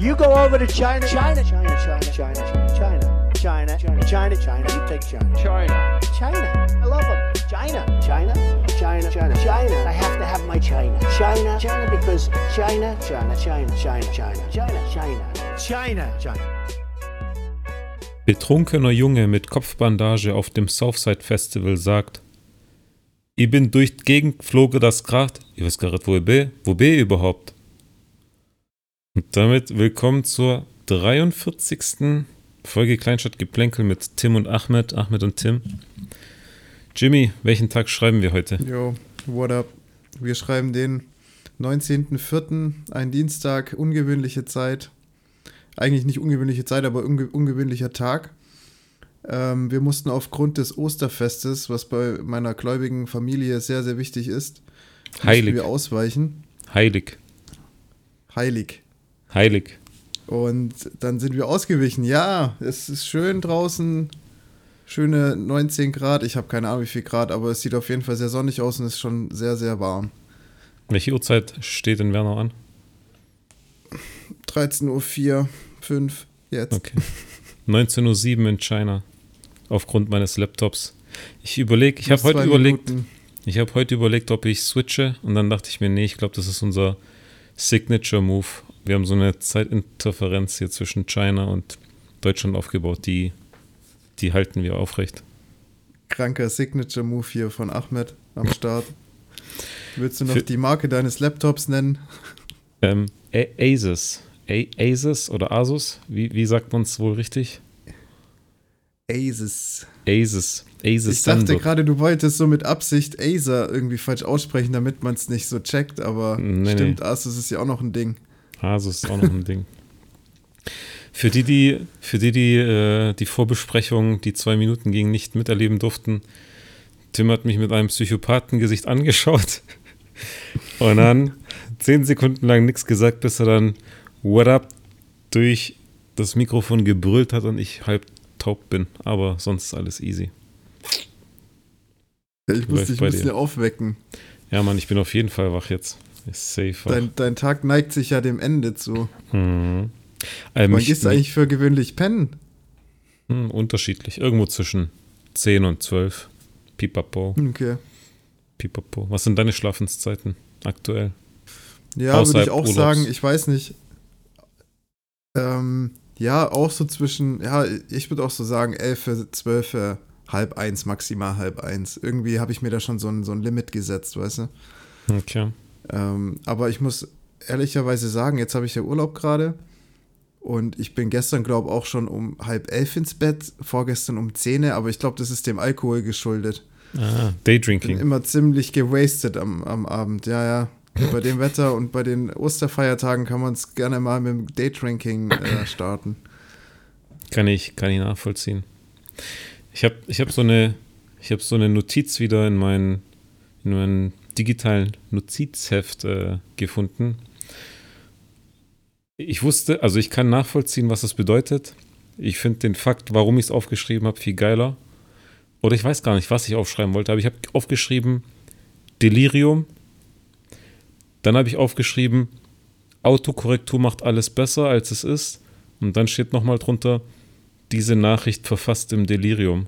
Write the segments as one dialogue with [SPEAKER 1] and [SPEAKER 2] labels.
[SPEAKER 1] You go over to China, China, China, China, China, China, China, China, China, China. You take China, China, China. I love them. China, China, China, China, China. I have to have my China, China, China, because China, China, China, China, China, China, China, China, China.
[SPEAKER 2] Betrunkener Junge mit Kopfbandage auf dem Southside Festival sagt, ich bin durch die Gegend geflogen, das grad. Ich weiß gar nicht, wo ich bin. Wo bin ich überhaupt? Und damit willkommen zur 43. Folge Kleinstadtgeplänkel mit Tim und Ahmed. Ahmed und Tim. Jimmy, welchen Tag schreiben wir heute?
[SPEAKER 3] Yo, what up? Wir schreiben den 19.04., ein Dienstag, ungewöhnliche Zeit. Eigentlich nicht ungewöhnliche Zeit, aber unge ungewöhnlicher Tag. Ähm, wir mussten aufgrund des Osterfestes, was bei meiner gläubigen Familie sehr, sehr wichtig ist,
[SPEAKER 2] Heilig.
[SPEAKER 3] wir ausweichen.
[SPEAKER 2] Heilig.
[SPEAKER 3] Heilig.
[SPEAKER 2] Heilig.
[SPEAKER 3] Und dann sind wir ausgewichen. Ja, es ist schön draußen. Schöne 19 Grad. Ich habe keine Ahnung, wie viel Grad, aber es sieht auf jeden Fall sehr sonnig aus und ist schon sehr, sehr warm.
[SPEAKER 2] Welche Uhrzeit steht in Werner an?
[SPEAKER 3] 13.04 Uhr, 5 jetzt.
[SPEAKER 2] Okay. 19.07 Uhr in China. Aufgrund meines Laptops. Ich überlege, ich habe heute überlegt,
[SPEAKER 3] Minuten.
[SPEAKER 2] ich habe heute überlegt, ob ich switche und dann dachte ich mir, nee, ich glaube, das ist unser Signature Move. Wir haben so eine Zeitinterferenz hier zwischen China und Deutschland aufgebaut, die, die halten wir aufrecht.
[SPEAKER 3] Kranker Signature-Move hier von Ahmed am Start. Willst du noch
[SPEAKER 2] Für-
[SPEAKER 3] die Marke deines Laptops nennen?
[SPEAKER 2] Ähm, Asus. A Asus oder Asus? Wie, wie sagt man es wohl richtig?
[SPEAKER 3] Asus.
[SPEAKER 2] Asus. Asus
[SPEAKER 3] Ich dachte gerade, du wolltest so mit Absicht Acer irgendwie falsch aussprechen, damit man es nicht so checkt, aber
[SPEAKER 2] Nee,
[SPEAKER 3] stimmt, Asus ist ja auch noch ein Ding.
[SPEAKER 2] Asus ist auch noch ein Ding. Für die, die, für die, die äh, die Vorbesprechung, die zwei Minuten ging, nicht miterleben durften, Tim hat mich mit einem Psychopathengesicht angeschaut und dann zehn Sekunden lang nichts gesagt, bis er dann What up durch das Mikrofon gebrüllt hat und ich halb taub bin. Aber sonst ist alles easy.
[SPEAKER 3] Ich musste dich ein bisschen
[SPEAKER 2] dir.
[SPEAKER 3] aufwecken.
[SPEAKER 2] Ja, Mann, ich bin auf jeden Fall wach jetzt. Ist safe.
[SPEAKER 3] Dein, dein Tag neigt sich ja dem Ende zu.
[SPEAKER 2] Mhm. Ähm,
[SPEAKER 3] Wann gehst du eigentlich für gewöhnlich pennen?
[SPEAKER 2] Hm, unterschiedlich. Irgendwo zwischen 10 und 12. Pipapo.
[SPEAKER 3] Okay.
[SPEAKER 2] Pipapo. Was sind deine Schlafenszeiten aktuell?
[SPEAKER 3] Ja, würde ich auch
[SPEAKER 2] Urlaubs.
[SPEAKER 3] sagen, ich weiß nicht. Ähm, ja, auch so zwischen, ja, ich würde auch so sagen, 11, 12, halb eins, maximal halb eins. Irgendwie habe ich mir da schon so ein, so ein Limit gesetzt, weißt du?
[SPEAKER 2] Okay.
[SPEAKER 3] Ähm, aber ich muss ehrlicherweise sagen, jetzt habe ich ja Urlaub gerade und ich bin gestern, glaube ich, auch schon um halb elf ins Bett, vorgestern um 10, aber ich glaube, das ist dem Alkohol geschuldet.
[SPEAKER 2] Ah,
[SPEAKER 3] Bin
[SPEAKER 2] Daydrinking.
[SPEAKER 3] immer ziemlich gewastet am, am Abend, ja, ja. Bei dem Wetter und bei den Osterfeiertagen kann man es gerne mal mit dem Daydrinking äh, starten.
[SPEAKER 2] Kann ich, kann ich nachvollziehen. Ich habe ich hab so, eine, ich hab so eine Notiz wieder in meinen in meinem digitalen Notizheft äh, gefunden. Ich wusste, also ich kann nachvollziehen, was das bedeutet. Ich finde den Fakt, warum ich es aufgeschrieben habe, viel geiler. Oder ich weiß gar nicht, was ich aufschreiben wollte, aber ich habe aufgeschrieben Delirium. Dann habe ich aufgeschrieben, Autokorrektur macht alles besser, als es ist. Und dann steht nochmal drunter, diese Nachricht verfasst im Delirium.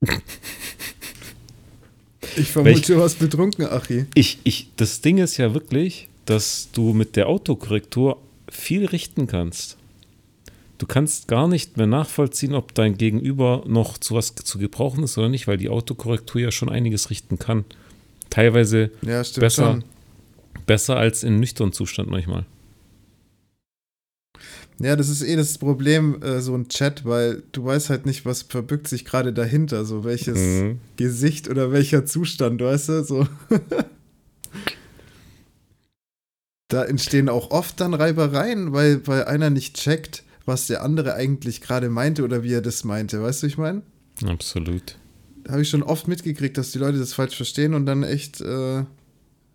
[SPEAKER 3] Ich vermute, du warst betrunken, Achi.
[SPEAKER 2] Ich, ich, das Ding ist ja wirklich, dass du mit der Autokorrektur viel richten kannst. Du kannst gar nicht mehr nachvollziehen, ob dein Gegenüber noch zu was zu gebrauchen ist oder nicht, weil die Autokorrektur ja schon einiges richten kann. Teilweise
[SPEAKER 3] Ja,
[SPEAKER 2] Besser.
[SPEAKER 3] schon.
[SPEAKER 2] besser als in nüchternen Zustand manchmal.
[SPEAKER 3] Ja, das ist eh das Problem, äh, so ein Chat, weil du weißt halt nicht, was verbirgt sich gerade dahinter, so welches
[SPEAKER 2] Mhm.
[SPEAKER 3] Gesicht oder welcher Zustand, weißt du, so. da entstehen auch oft dann Reibereien, weil, weil einer nicht checkt, was der andere eigentlich gerade meinte oder wie er das meinte, weißt du, ich meine?
[SPEAKER 2] Absolut.
[SPEAKER 3] Habe ich schon oft mitgekriegt, dass die Leute das falsch verstehen und dann echt, äh,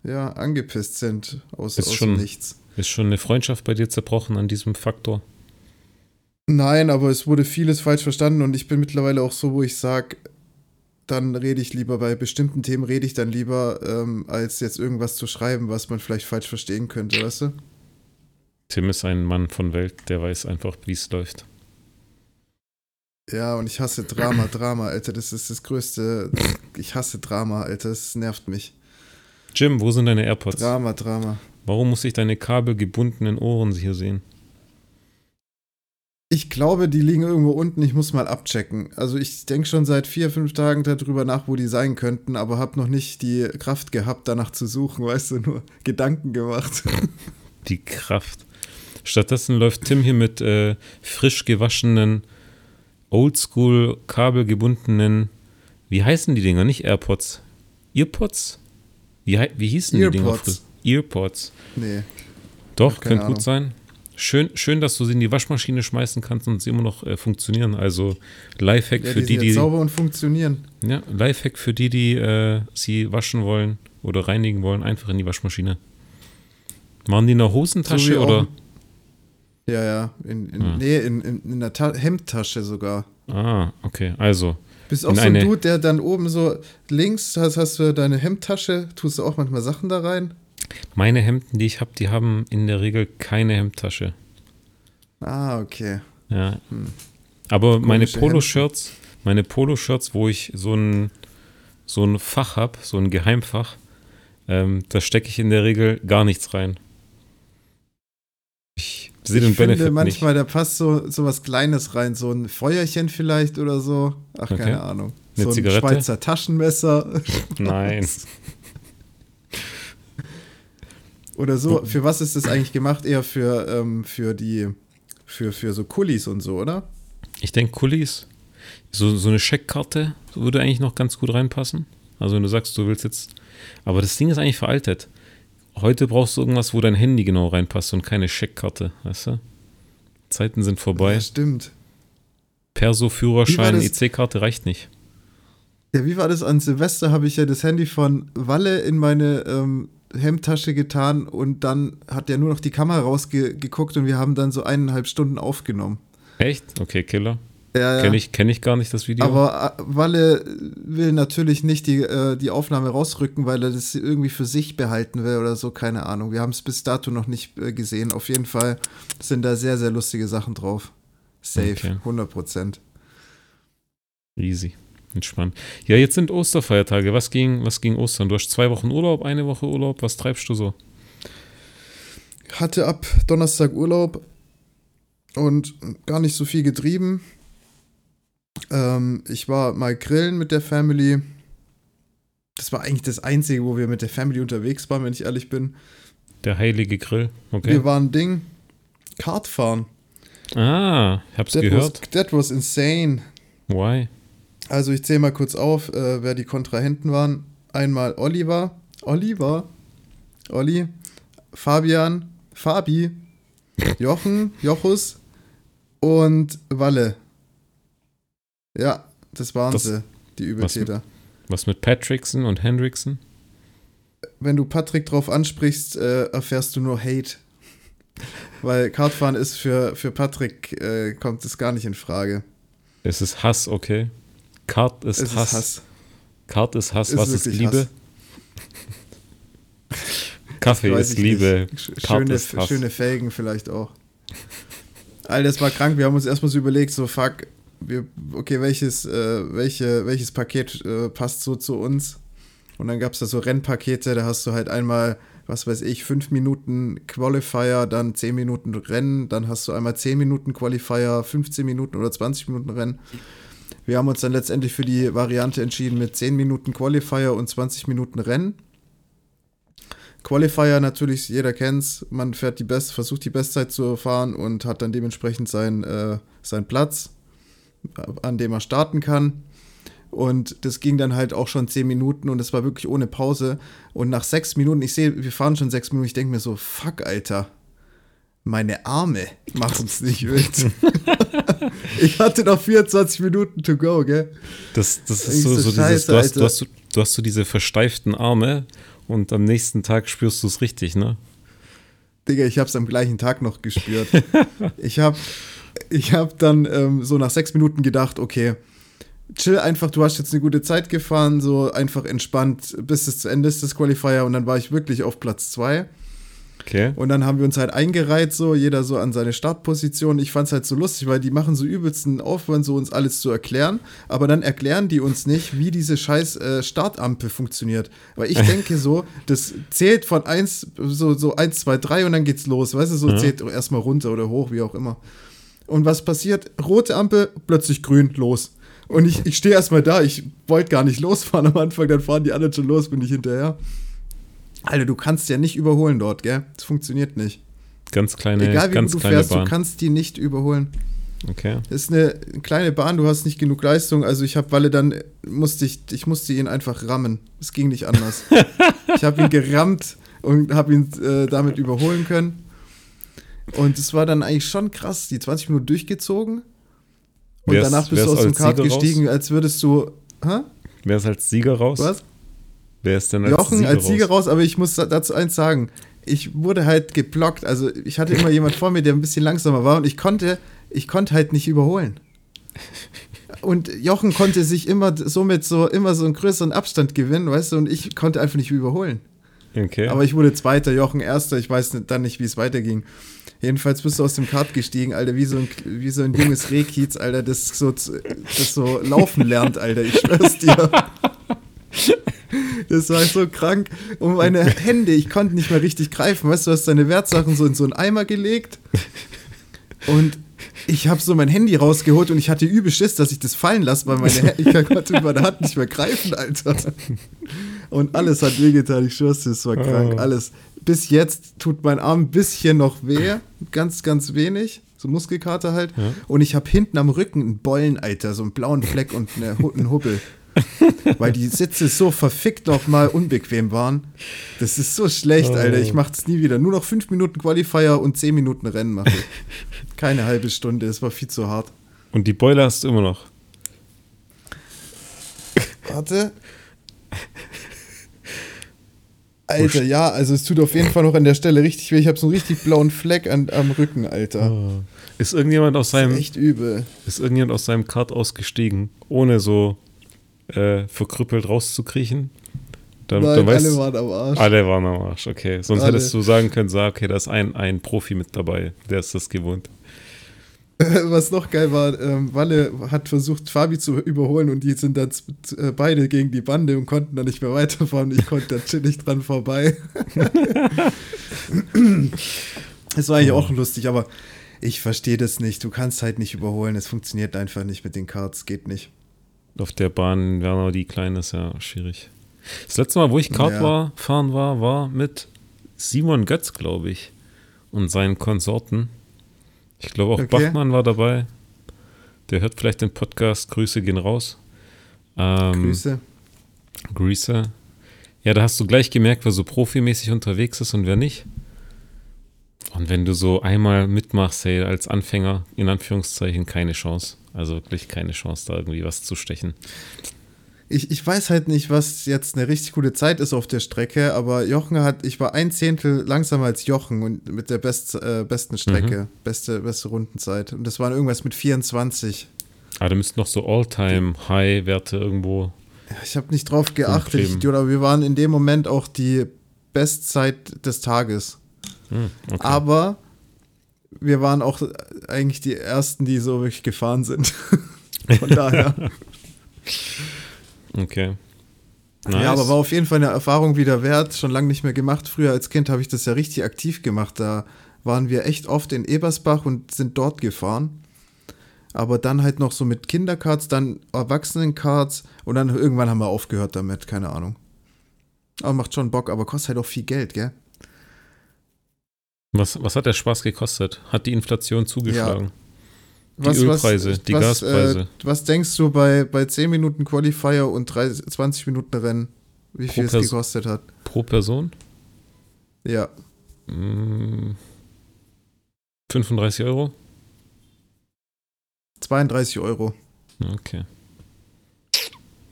[SPEAKER 3] ja, angepisst sind aus,
[SPEAKER 2] Ist
[SPEAKER 3] aus
[SPEAKER 2] schon-
[SPEAKER 3] Nichts.
[SPEAKER 2] Ist schon eine Freundschaft bei dir zerbrochen an diesem Faktor?
[SPEAKER 3] Nein, aber es wurde vieles falsch verstanden und ich bin mittlerweile auch so, wo ich sage, dann rede ich lieber, bei bestimmten Themen rede ich dann lieber, ähm, als jetzt irgendwas zu schreiben, was man vielleicht falsch verstehen könnte, weißt du?
[SPEAKER 2] Tim ist ein Mann von Welt, der weiß einfach, wie es läuft.
[SPEAKER 3] Ja, und ich hasse Drama, Drama, Alter. Das ist das größte. Ich hasse Drama, Alter. Das nervt mich.
[SPEAKER 2] Jim, wo sind deine AirPods?
[SPEAKER 3] Drama, Drama.
[SPEAKER 2] Warum muss ich deine kabelgebundenen Ohren hier sehen?
[SPEAKER 3] Ich glaube, die liegen irgendwo unten. Ich muss mal abchecken. Also ich denke schon seit vier, fünf Tagen darüber nach, wo die sein könnten, aber habe noch nicht die Kraft gehabt, danach zu suchen. Weißt du, nur Gedanken gemacht.
[SPEAKER 2] Die Kraft. Stattdessen läuft Tim hier mit äh, frisch gewaschenen, oldschool kabelgebundenen, wie heißen die Dinger? Nicht AirPods. Earpods? Wie, wie hießen die Dinger?
[SPEAKER 3] Earpods.
[SPEAKER 2] früher? Earpods.
[SPEAKER 3] Nee.
[SPEAKER 2] Doch, könnte gut sein. Schön, schön, dass du sie in die Waschmaschine schmeißen kannst und sie immer noch äh, funktionieren. Also Lifehack
[SPEAKER 3] Ja,
[SPEAKER 2] für
[SPEAKER 3] die
[SPEAKER 2] die, die,
[SPEAKER 3] sauber und funktionieren.
[SPEAKER 2] ja, Lifehack für die, die äh, sie waschen wollen oder reinigen wollen, einfach in die Waschmaschine. Waren die in der Hosentasche
[SPEAKER 3] So wie auch-
[SPEAKER 2] oder?
[SPEAKER 3] Ja, ja. In, in,
[SPEAKER 2] Ah.
[SPEAKER 3] Nee, in, in, in der Ta Hemdtasche sogar.
[SPEAKER 2] Ah, okay. Also,
[SPEAKER 3] Bist auch so ein Dude, der dann oben so links hast, hast du deine Hemdtasche, tust du auch manchmal Sachen da rein?
[SPEAKER 2] Meine Hemden, die ich habe, die haben in der Regel keine Hemdtasche.
[SPEAKER 3] Ah, okay.
[SPEAKER 2] Ja. Aber meine
[SPEAKER 3] Komische
[SPEAKER 2] Poloshirts, meine Poloshirts, wo ich so ein, so ein Fach habe, so ein Geheimfach, ähm, da stecke ich in der Regel gar nichts rein. Ich sehe den
[SPEAKER 3] ich finde
[SPEAKER 2] Benefit
[SPEAKER 3] manchmal, da passt so, so was Kleines rein, so ein Feuerchen vielleicht oder so. Ach,
[SPEAKER 2] Okay.
[SPEAKER 3] keine Ahnung.
[SPEAKER 2] Eine
[SPEAKER 3] so ein
[SPEAKER 2] Zigarette?
[SPEAKER 3] Schweizer Taschenmesser
[SPEAKER 2] nicht. Nein.
[SPEAKER 3] oder so. Für was ist das eigentlich gemacht? Eher für, ähm, für die, für, für so Kulis und so, oder?
[SPEAKER 2] Ich denke, Kulis, so, so eine Scheckkarte würde eigentlich noch ganz gut reinpassen. Also wenn du sagst, du willst jetzt. Aber das Ding ist eigentlich veraltet. Heute brauchst du irgendwas, wo dein Handy genau reinpasst und keine Scheckkarte, weißt du? Zeiten sind vorbei.
[SPEAKER 3] Ja, stimmt. War das?
[SPEAKER 2] EC-Karte reicht nicht.
[SPEAKER 3] Ja, wie war das an Silvester? Habe ich ja das Handy von Walle in meine ähm, Hemdtasche getan und dann hat der nur noch die Kamera rausgeguckt und wir haben dann so eineinhalb Stunden aufgenommen.
[SPEAKER 2] Echt? Okay, Killer.
[SPEAKER 3] Ja, ja.
[SPEAKER 2] Kenne ich, kenn ich gar nicht das Video.
[SPEAKER 3] Aber äh, Walle will natürlich nicht die, äh, die Aufnahme rausrücken, weil er das irgendwie für sich behalten will oder so, keine Ahnung. Wir haben es bis dato noch nicht äh, gesehen. Auf jeden Fall sind da sehr, sehr lustige Sachen drauf. Safe,
[SPEAKER 2] Okay.
[SPEAKER 3] 100 Prozent.
[SPEAKER 2] Easy. Entspannt. Ja, jetzt sind Osterfeiertage. Was ging, was ging Ostern? Du hast zwei Wochen Urlaub, eine Woche Urlaub. Was treibst du so?
[SPEAKER 3] Hatte ab Donnerstag Urlaub und gar nicht so viel getrieben. Ähm, ich war mal grillen mit der Family. Das war eigentlich das Einzige, wo wir mit der Family unterwegs waren, wenn ich ehrlich bin.
[SPEAKER 2] Der heilige Grill. Okay.
[SPEAKER 3] Wir waren Ding. Kart fahren.
[SPEAKER 2] Ah, ich hab's
[SPEAKER 3] That
[SPEAKER 2] gehört.
[SPEAKER 3] Was, that was insane.
[SPEAKER 2] Why?
[SPEAKER 3] Also ich zähle mal kurz auf, äh, wer die Kontrahenten waren. Einmal Oliver, Oliver, Olli, Fabian, Fabi, Jochen, Jochus und Walle. Ja, das waren
[SPEAKER 2] Das-
[SPEAKER 3] sie, die Übeltäter.
[SPEAKER 2] Was mit Patrickson und Hendrickson?
[SPEAKER 3] Wenn du Patrick drauf ansprichst, äh, erfährst du nur Hate. Weil Kartfahren ist für, für Patrick, äh, kommt es gar nicht in Frage.
[SPEAKER 2] Es ist Hass, okay. Kart ist
[SPEAKER 3] Es
[SPEAKER 2] Hass.
[SPEAKER 3] ist Hass.
[SPEAKER 2] Kart ist Hass.
[SPEAKER 3] Ist
[SPEAKER 2] Was ist Liebe? Kaffee ist Liebe.
[SPEAKER 3] Schöne,
[SPEAKER 2] ist Hass.
[SPEAKER 3] schöne Felgen vielleicht auch. All das war krank. Wir haben uns erstmal so überlegt, so fuck, wir, okay, welches, äh, welche, welches Paket äh, passt so zu uns? Und dann gab es da so Rennpakete, da hast du halt einmal, was weiß ich, fünf Minuten Qualifier, dann zehn Minuten Rennen, dann hast du einmal zehn Minuten Qualifier, 15 Minuten oder 20 Minuten Rennen. Wir haben uns dann letztendlich für die Variante entschieden mit 10 Minuten Qualifier und 20 Minuten Rennen. Qualifier natürlich, jeder kennt's, man fährt die Best, versucht die Bestzeit zu fahren und hat dann dementsprechend seinen, äh, seinen Platz, an dem er starten kann. Und das ging dann halt auch schon 10 Minuten und es war wirklich ohne Pause. Und nach sechs Minuten, ich sehe, wir fahren schon sechs Minuten, ich denke mir so, fuck, Alter, meine Arme machen's nicht mit. ich hatte noch 24 Minuten to go, gell?
[SPEAKER 2] Das, das ist so,
[SPEAKER 3] so,
[SPEAKER 2] so dieses,
[SPEAKER 3] Scheiße,
[SPEAKER 2] du hast, du, hast, so- du hast so diese versteiften Arme und am nächsten Tag spürst du es richtig, ne?
[SPEAKER 3] Digga, ich hab's am gleichen Tag noch gespürt. ich hab, ich hab dann ähm, so nach sechs Minuten gedacht, okay, chill einfach, du hast jetzt eine gute Zeit gefahren, so einfach entspannt, bis es zu Ende ist, das Qualifier. Und dann war ich wirklich auf Platz zwei.
[SPEAKER 2] Okay.
[SPEAKER 3] Und dann haben wir uns halt eingereiht, so, jeder so an seine Startposition. Ich fand es halt so lustig, weil die machen so übelsten Aufwand, so uns alles zu erklären. Aber dann erklären die uns nicht, wie diese scheiß äh, Startampel funktioniert. Weil ich denke so, das zählt von 1, so, so 1, 2, 3 und dann geht's los. Weißt du, so
[SPEAKER 2] Ja.
[SPEAKER 3] zählt erstmal runter oder hoch, wie auch immer. Und was passiert? Rote Ampel, plötzlich grün, los. Und ich, ich stehe erstmal da, ich wollte gar nicht losfahren am Anfang, dann fahren die anderen schon los, bin ich hinterher. Alter, du kannst ja nicht überholen dort, gell? Das funktioniert nicht.
[SPEAKER 2] Ganz kleine,
[SPEAKER 3] Egal wie
[SPEAKER 2] ganz
[SPEAKER 3] du fährst,
[SPEAKER 2] Bahn.
[SPEAKER 3] du kannst die nicht überholen.
[SPEAKER 2] okay.
[SPEAKER 3] Das ist eine kleine Bahn, du hast nicht genug Leistung. Also ich habe Walle dann, musste ich, ich musste ihn einfach rammen. Es ging nicht anders. ich habe ihn gerammt und habe ihn äh, damit überholen können. Und es war dann eigentlich schon krass, die 20 Minuten durchgezogen. Und
[SPEAKER 2] Wer ist-
[SPEAKER 3] danach bist du aus dem Kart
[SPEAKER 2] Sieger raus?
[SPEAKER 3] gestiegen, als würdest du. Hä?
[SPEAKER 2] Wer ist als Sieger raus?
[SPEAKER 3] Was?
[SPEAKER 2] Wer ist denn als
[SPEAKER 3] Jochen
[SPEAKER 2] Sieger
[SPEAKER 3] als Sieger
[SPEAKER 2] raus?
[SPEAKER 3] raus, aber ich muss da- dazu eins sagen. Ich wurde halt geblockt. Also ich hatte immer jemand vor mir, der ein bisschen langsamer war und ich konnte, ich konnte halt nicht überholen. Und Jochen konnte sich immer somit so immer so einen größeren Abstand gewinnen, weißt du, und ich konnte einfach nicht überholen.
[SPEAKER 2] Okay.
[SPEAKER 3] Aber ich wurde Zweiter, Jochen Erster, ich weiß dann nicht, wie es weiterging. Jedenfalls bist du aus dem Kart gestiegen, Alter, wie so ein, wie so ein junges Rehkiez, Alter, das so, das so laufen lernt, Alter, ich schwör's dir. Das war so krank. Und meine Hände, ich konnte nicht mehr richtig greifen. Weißt du, du hast deine Wertsachen so in so einen Eimer gelegt. Und ich habe so mein Handy rausgeholt und ich hatte übel Schiss, dass ich das fallen lasse, weil meine Hä- ich konnte mit meiner Hand nicht mehr greifen, Alter. Und alles hat wehgetan, ich schwör's dir, es war krank,
[SPEAKER 2] Oh.
[SPEAKER 3] alles. Bis jetzt tut mein Arm ein bisschen noch weh, ganz, ganz wenig, so Muskelkater halt.
[SPEAKER 2] Ja.
[SPEAKER 3] Und ich habe hinten am Rücken einen Bollen, Alter, so einen blauen Fleck und eine, einen Hubbel. Weil die Sitze so verfickt nochmal unbequem waren. Das ist so schlecht,
[SPEAKER 2] Oh.
[SPEAKER 3] Alter. Ich mach's nie wieder. Nur noch fünf Minuten Qualifier und zehn Minuten Rennen mache ich. Keine halbe Stunde, es war viel zu hart.
[SPEAKER 2] Und die Boiler hast du immer noch.
[SPEAKER 3] Warte. Alter, ja, also es tut auf jeden Fall noch an der Stelle richtig weh. Ich habe so einen richtig blauen Fleck an, am Rücken, Alter.
[SPEAKER 2] Oh. Ist irgendjemand aus
[SPEAKER 3] Das ist
[SPEAKER 2] seinem,
[SPEAKER 3] echt übel.
[SPEAKER 2] ist irgendjemand aus seinem Kart ausgestiegen, ohne so äh, verkrüppelt rauszukriechen? Dann,
[SPEAKER 3] Nein,
[SPEAKER 2] dann weißt,
[SPEAKER 3] alle waren am Arsch.
[SPEAKER 2] alle waren am Arsch, okay. Sonst
[SPEAKER 3] Alle.
[SPEAKER 2] hättest du sagen können, sag, okay, da ist ein, ein Profi mit dabei, der ist das gewohnt.
[SPEAKER 3] Was noch geil war, ähm, Walle hat versucht, Fabi zu überholen und die sind dann äh, beide gegen die Bande und konnten dann nicht mehr weiterfahren. Ich konnte da chillig dran vorbei. Es war eigentlich auch lustig, aber ich verstehe das nicht. Du kannst halt nicht überholen. Es funktioniert einfach nicht mit den Karts. Geht nicht.
[SPEAKER 2] Auf der Bahn in Wernau, die kleine, ist ja schwierig. Das letzte Mal, wo ich Kart
[SPEAKER 3] Ja.
[SPEAKER 2] war, fahren war, war mit Simon Götz, glaube ich, und seinen Konsorten. Ich glaube auch
[SPEAKER 3] Okay.
[SPEAKER 2] Bachmann war dabei. Der hört vielleicht den Podcast. Grüße gehen raus. Ähm,
[SPEAKER 3] Grüße.
[SPEAKER 2] Grüße. Ja, da hast du gleich gemerkt, wer so profimäßig unterwegs ist und wer nicht. Und wenn du so einmal mitmachst, hey, als Anfänger, in Anführungszeichen, keine Chance. Also wirklich keine Chance, da irgendwie was zu stechen.
[SPEAKER 3] Ich, ich weiß halt nicht, was jetzt eine richtig gute Zeit ist auf der Strecke, aber Jochen hat, ich war ein Zehntel langsamer als Jochen und mit der best, äh, besten Strecke, beste, beste Rundenzeit. Und das waren irgendwas mit 24.
[SPEAKER 2] Aber da müssten noch so All-Time-High-Werte irgendwo.
[SPEAKER 3] Ja, Ich habe nicht drauf geachtet. Idiot, aber wir waren in dem Moment auch die Bestzeit des Tages.
[SPEAKER 2] Hm, okay.
[SPEAKER 3] Aber wir waren auch eigentlich die Ersten, die so wirklich gefahren sind. Von daher.
[SPEAKER 2] okay.
[SPEAKER 3] Ja, aber war auf jeden Fall eine Erfahrung wieder wert. Schon lange nicht mehr gemacht. Früher als Kind habe ich das ja richtig aktiv gemacht. Da waren wir echt oft in Ebersbach und sind dort gefahren. Aber dann halt noch so mit Kinderkarts, dann Erwachsenenkarts und dann irgendwann haben wir aufgehört damit. Keine Ahnung. Aber macht schon Bock, aber kostet halt auch viel Geld, gell?
[SPEAKER 2] Was, was hat der Spaß gekostet? Hat die Inflation zugeschlagen? Die
[SPEAKER 3] Was,
[SPEAKER 2] Ölpreise,
[SPEAKER 3] was,
[SPEAKER 2] die
[SPEAKER 3] was,
[SPEAKER 2] Gaspreise.
[SPEAKER 3] Äh, was denkst du bei, bei 10 Minuten Qualifier und 30, 20 Minuten Rennen, wie
[SPEAKER 2] Pro
[SPEAKER 3] viel es
[SPEAKER 2] Pers-
[SPEAKER 3] gekostet hat?
[SPEAKER 2] Pro Person?
[SPEAKER 3] Ja.
[SPEAKER 2] Hm, 35 Euro?
[SPEAKER 3] 32 Euro.
[SPEAKER 2] Okay.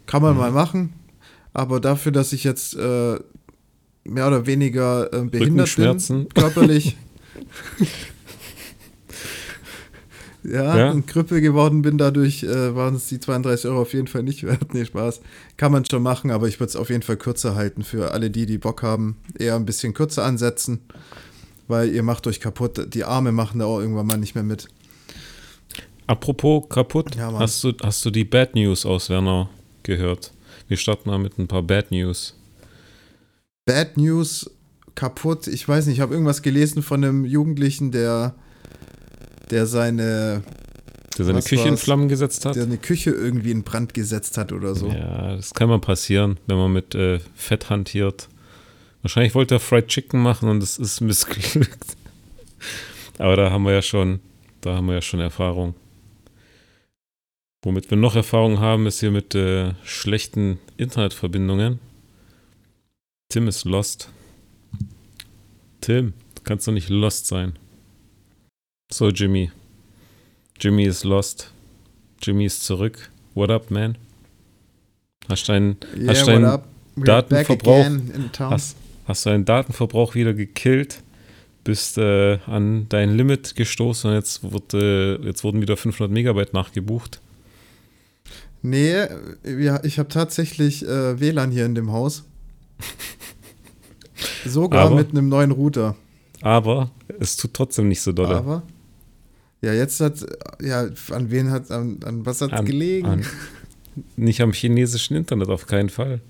[SPEAKER 3] Kann man
[SPEAKER 2] Mhm.
[SPEAKER 3] mal machen, aber dafür, dass ich jetzt äh, mehr oder weniger äh, behindert bin, körperlich, ja,
[SPEAKER 2] Ja.
[SPEAKER 3] und Krüppel geworden bin, dadurch äh, waren es die 32 Euro auf jeden Fall nicht wert. Nee, Spaß. Kann man schon machen, aber ich würde es auf jeden Fall kürzer halten für alle die, die Bock haben. Eher ein bisschen kürzer ansetzen. weil ihr macht euch kaputt. Die Arme machen da auch irgendwann mal nicht mehr mit.
[SPEAKER 2] Apropos kaputt,
[SPEAKER 3] Ja,
[SPEAKER 2] hast, du, hast du die Bad News aus Werner gehört? Wir starten mal mit ein paar Bad News.
[SPEAKER 3] Bad News kaputt. Ich weiß nicht, ich habe irgendwas gelesen von einem Jugendlichen, der, der seine,
[SPEAKER 2] Der seine Küche in? Flammen gesetzt hat?
[SPEAKER 3] der eine Küche irgendwie in Brand gesetzt hat oder so.
[SPEAKER 2] Ja, das kann mal passieren, wenn man mit äh, Fett hantiert. Wahrscheinlich wollte er Fried Chicken machen und es ist missglückt. Aber da haben wir ja schon, da haben wir ja schon Erfahrung. Womit wir noch Erfahrung haben, ist hier mit äh, schlechten Internetverbindungen. Tim ist lost. Tim, du kannst doch nicht lost sein. So, Jimmy. Jimmy ist lost. Jimmy ist zurück. What up, man? Hast deinen
[SPEAKER 3] Yeah,
[SPEAKER 2] Hast deinen Datenverbrauch-. Hast, hast du deinen Datenverbrauch wieder gekillt, bist äh, an dein Limit gestoßen und jetzt, wurde, jetzt wurden wieder 500 Megabyte nachgebucht.
[SPEAKER 3] Nee, ja, ich habe tatsächlich äh, WLAN hier in dem Haus. Sogar
[SPEAKER 2] Aber-
[SPEAKER 3] mit einem neuen Router.
[SPEAKER 2] Aber es tut trotzdem nicht so doll.
[SPEAKER 3] Aber ja, jetzt hat ja an wen hat an, an was hat
[SPEAKER 2] An-
[SPEAKER 3] gelegen?
[SPEAKER 2] an- Nicht am chinesischen Internet, auf keinen Fall.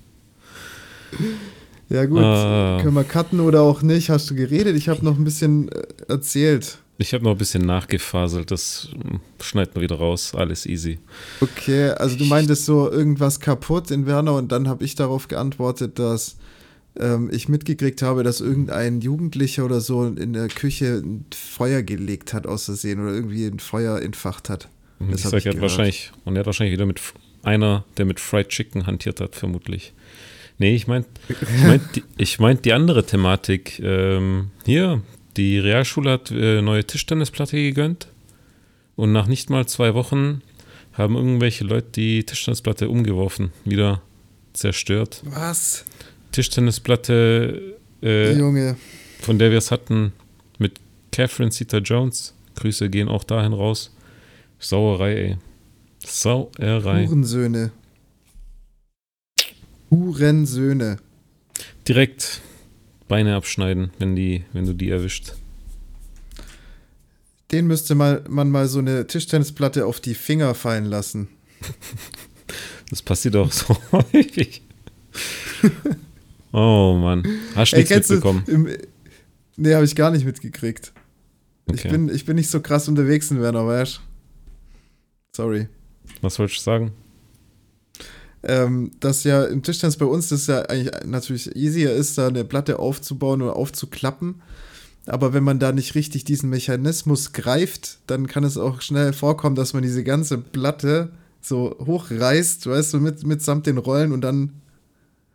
[SPEAKER 3] ja gut,
[SPEAKER 2] Ah.
[SPEAKER 3] können wir cutten oder auch nicht? Hast du geredet? Ich habe noch ein bisschen äh, erzählt.
[SPEAKER 2] Ich habe noch ein bisschen nachgefaselt, das schneidet man wieder raus, alles easy.
[SPEAKER 3] Okay, also du meintest so irgendwas kaputt in Werner und dann habe ich darauf geantwortet, dass ähm, ich mitgekriegt habe, dass irgendein Jugendlicher oder so in der Küche ein Feuer gelegt hat aus Versehen oder irgendwie ein Feuer entfacht hat.
[SPEAKER 2] Und
[SPEAKER 3] Das
[SPEAKER 2] ich sag,
[SPEAKER 3] ich
[SPEAKER 2] er hat wahrscheinlich, und er hat wahrscheinlich wieder mit einer, der mit Fried Chicken hantiert hat, vermutlich. Nee, ich meint, ich meint, die, ich meint die andere Thematik. Ähm, hier, die Realschule hat äh, neue Tischtennisplatte gegönnt und nach nicht mal zwei Wochen haben irgendwelche Leute die Tischtennisplatte umgeworfen, wieder zerstört.
[SPEAKER 3] Was?
[SPEAKER 2] Tischtennisplatte, äh,
[SPEAKER 3] Junge.
[SPEAKER 2] von der wir es hatten, mit Catherine Zeta Jones. Grüße gehen auch dahin raus. Sauerei, ey. Sauerei.
[SPEAKER 3] Hurensöhne. Hurensöhne.
[SPEAKER 2] Direkt Beine abschneiden, wenn, die, wenn du die erwischt.
[SPEAKER 3] Den müsste mal, man mal so eine Tischtennisplatte auf die Finger fallen lassen.
[SPEAKER 2] Das passiert auch so häufig. Oh Mann. Hast du nichts
[SPEAKER 3] kennst du-
[SPEAKER 2] mitbekommen?
[SPEAKER 3] Im, nee, habe ich gar nicht mitgekriegt. Ich,
[SPEAKER 2] Okay.
[SPEAKER 3] bin, ich bin nicht so krass unterwegs in Werner, weißt Sorry.
[SPEAKER 2] Was wolltest du sagen?
[SPEAKER 3] Ähm, dass ja im Tischtennis bei uns das ja eigentlich natürlich easier ist, da eine Platte aufzubauen oder aufzuklappen. Aber wenn man da nicht richtig diesen Mechanismus greift, dann kann es auch schnell vorkommen, dass man diese ganze Platte so hochreißt, weißt du, mit, mitsamt den Rollen und dann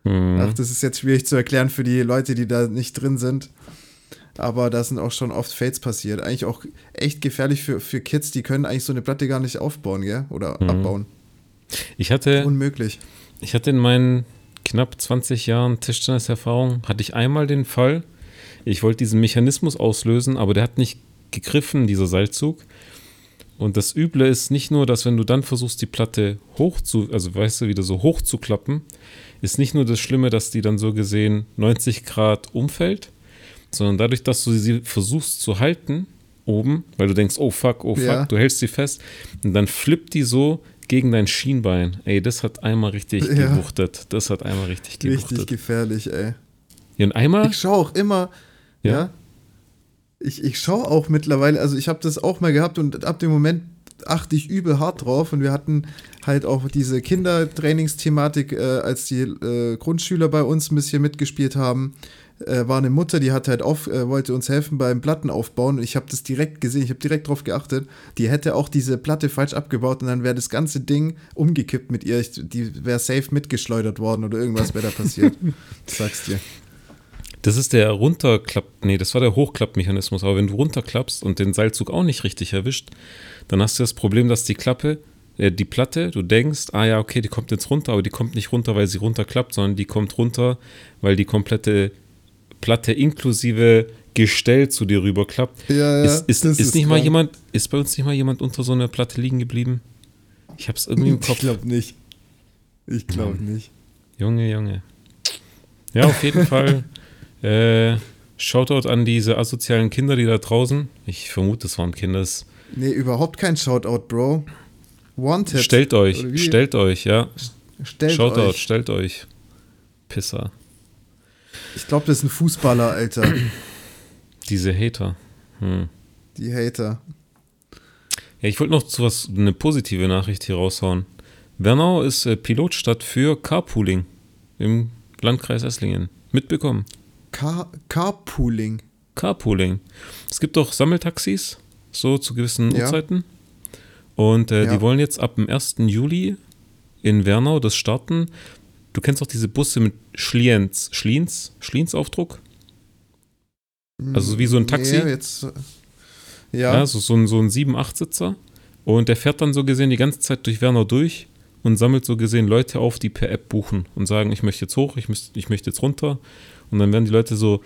[SPEAKER 2] Hm.
[SPEAKER 3] Ach, das ist jetzt schwierig zu erklären für die Leute, die da nicht drin sind. Aber da sind auch schon oft Fates passiert. Eigentlich auch echt gefährlich für, für Kids, die können eigentlich so eine Platte gar nicht aufbauen, gell? Oder
[SPEAKER 2] Mhm.
[SPEAKER 3] abbauen.
[SPEAKER 2] Ich hatte,
[SPEAKER 3] Unmöglich.
[SPEAKER 2] ich hatte in meinen knapp 20 Jahren Tischtenniserfahrung, hatte ich einmal den Fall, ich wollte diesen Mechanismus auslösen, aber der hat nicht gegriffen, dieser Seilzug. Und das Üble ist nicht nur, dass wenn du dann versuchst, die Platte hoch zu, also weißt du, wieder so hoch zu klappen, ist nicht nur das Schlimme, dass die dann so gesehen 90 Grad umfällt, sondern dadurch, dass du sie versuchst zu halten oben, weil du denkst, oh fuck, oh fuck,
[SPEAKER 3] Ja.
[SPEAKER 2] du hältst sie fest und dann flippt die so gegen dein Schienbein. Ey, das hat einmal richtig
[SPEAKER 3] Ja.
[SPEAKER 2] gewuchtet. Das hat einmal richtig gewuchtet.
[SPEAKER 3] Richtig gefährlich, ey.
[SPEAKER 2] Ja, und einmal,
[SPEAKER 3] Ich schaue auch immer,
[SPEAKER 2] Ja.
[SPEAKER 3] ja. Ich, ich schaue auch mittlerweile, also ich habe das auch mal gehabt und ab dem Moment achte ich übel hart drauf und wir hatten halt auch diese Kindertrainingsthematik, äh, als die äh, Grundschüler bei uns ein bisschen mitgespielt haben, äh, war eine Mutter, die hat halt auf, äh, wollte uns helfen beim Plattenaufbauen und ich habe das direkt gesehen, ich habe direkt drauf geachtet, die hätte auch diese Platte falsch abgebaut und dann wäre das ganze Ding umgekippt mit ihr, ich, die wäre safe mitgeschleudert worden oder irgendwas wäre da passiert. Ich sag's dir.
[SPEAKER 2] das ist der Runterklapp, nee, das war der Hochklappmechanismus, aber wenn du runterklappst und den Seilzug auch nicht richtig erwischt, dann hast du das Problem, dass die Klappe, äh, die Platte, du denkst, ah ja, okay, die kommt jetzt runter, aber die kommt nicht runter, weil sie runterklappt, sondern die kommt runter, weil die komplette Platte inklusive Gestell zu dir rüberklappt.
[SPEAKER 3] Ja, ja,
[SPEAKER 2] ist, ist,
[SPEAKER 3] das
[SPEAKER 2] ist, nicht mal
[SPEAKER 3] krank.
[SPEAKER 2] jemand, ist bei uns nicht mal jemand unter so einer Platte liegen geblieben? Ich hab's irgendwie im
[SPEAKER 3] Ich
[SPEAKER 2] Kopf.
[SPEAKER 3] glaube nicht. Ich glaube nicht.
[SPEAKER 2] Junge, Junge. Ja, auf jeden Fall. Äh, Shoutout an diese asozialen Kinder, die da draußen. Ich vermute, es waren Kinder.
[SPEAKER 3] Nee, überhaupt kein Shoutout, Bro. Wanted.
[SPEAKER 2] Stellt euch, stellt euch, ja.
[SPEAKER 3] Stellt
[SPEAKER 2] Shoutout,
[SPEAKER 3] euch.
[SPEAKER 2] stellt euch. Pisser.
[SPEAKER 3] Ich glaube, das ist ein Fußballer, Alter.
[SPEAKER 2] Diese Hater. Hm.
[SPEAKER 3] Die Hater.
[SPEAKER 2] Ja, ich wollte noch zu was, eine positive Nachricht hier raushauen. Wernau ist äh, Pilotstadt für Carpooling im Landkreis Esslingen. Mitbekommen.
[SPEAKER 3] Car Carpooling.
[SPEAKER 2] Carpooling. Es gibt doch Sammeltaxis, so zu gewissen
[SPEAKER 3] Ja.
[SPEAKER 2] Uhrzeiten. Und äh,
[SPEAKER 3] Ja.
[SPEAKER 2] die wollen jetzt ab dem 1. Juli in Wernau das starten. Du kennst doch diese Busse mit Schliens, Schliens, Schliens-Aufdruck? Also wie so ein Taxi?
[SPEAKER 3] Nee, jetzt, äh,
[SPEAKER 2] Ja,
[SPEAKER 3] ja.
[SPEAKER 2] so, so ein, so ein 7-8-Sitzer. Und der fährt dann so gesehen die ganze Zeit durch Wernau durch und sammelt so gesehen Leute auf, die per App buchen und sagen, ich möchte jetzt hoch, ich, müß, ich möchte jetzt runter. Und dann werden die Leute so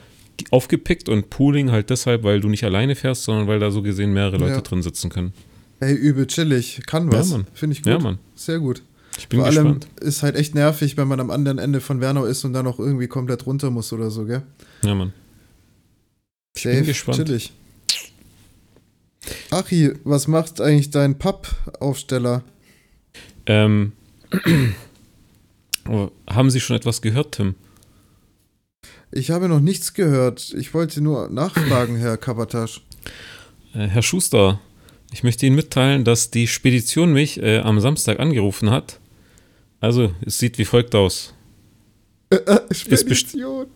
[SPEAKER 2] aufgepickt und Pooling halt deshalb, weil du nicht alleine fährst, sondern weil da so gesehen mehrere Leute
[SPEAKER 3] Ja.
[SPEAKER 2] drin sitzen können.
[SPEAKER 3] Ey, übel chillig. Kann
[SPEAKER 2] Ja,
[SPEAKER 3] was.
[SPEAKER 2] Mann.
[SPEAKER 3] Finde ich gut.
[SPEAKER 2] Ja, Mann.
[SPEAKER 3] Sehr gut.
[SPEAKER 2] Ich bin
[SPEAKER 3] Vor allem
[SPEAKER 2] gespannt.
[SPEAKER 3] ist halt echt nervig, wenn man am anderen Ende von Wernau ist und dann auch irgendwie komplett runter muss oder so, gell?
[SPEAKER 2] Ja, Mann. Ich bin gespannt.
[SPEAKER 3] chillig. Achi, was macht eigentlich dein Pappaufsteller?
[SPEAKER 2] Ähm, oh, haben Sie schon etwas gehört, Tim?
[SPEAKER 3] Ich habe noch nichts gehört. Ich wollte nur nachfragen, Herr Kabatasch.
[SPEAKER 2] Äh, Herr Schuster, ich möchte Ihnen mitteilen, dass die Spedition mich äh, am Samstag angerufen hat. Also, es sieht wie folgt aus. best-
[SPEAKER 3] Spedition.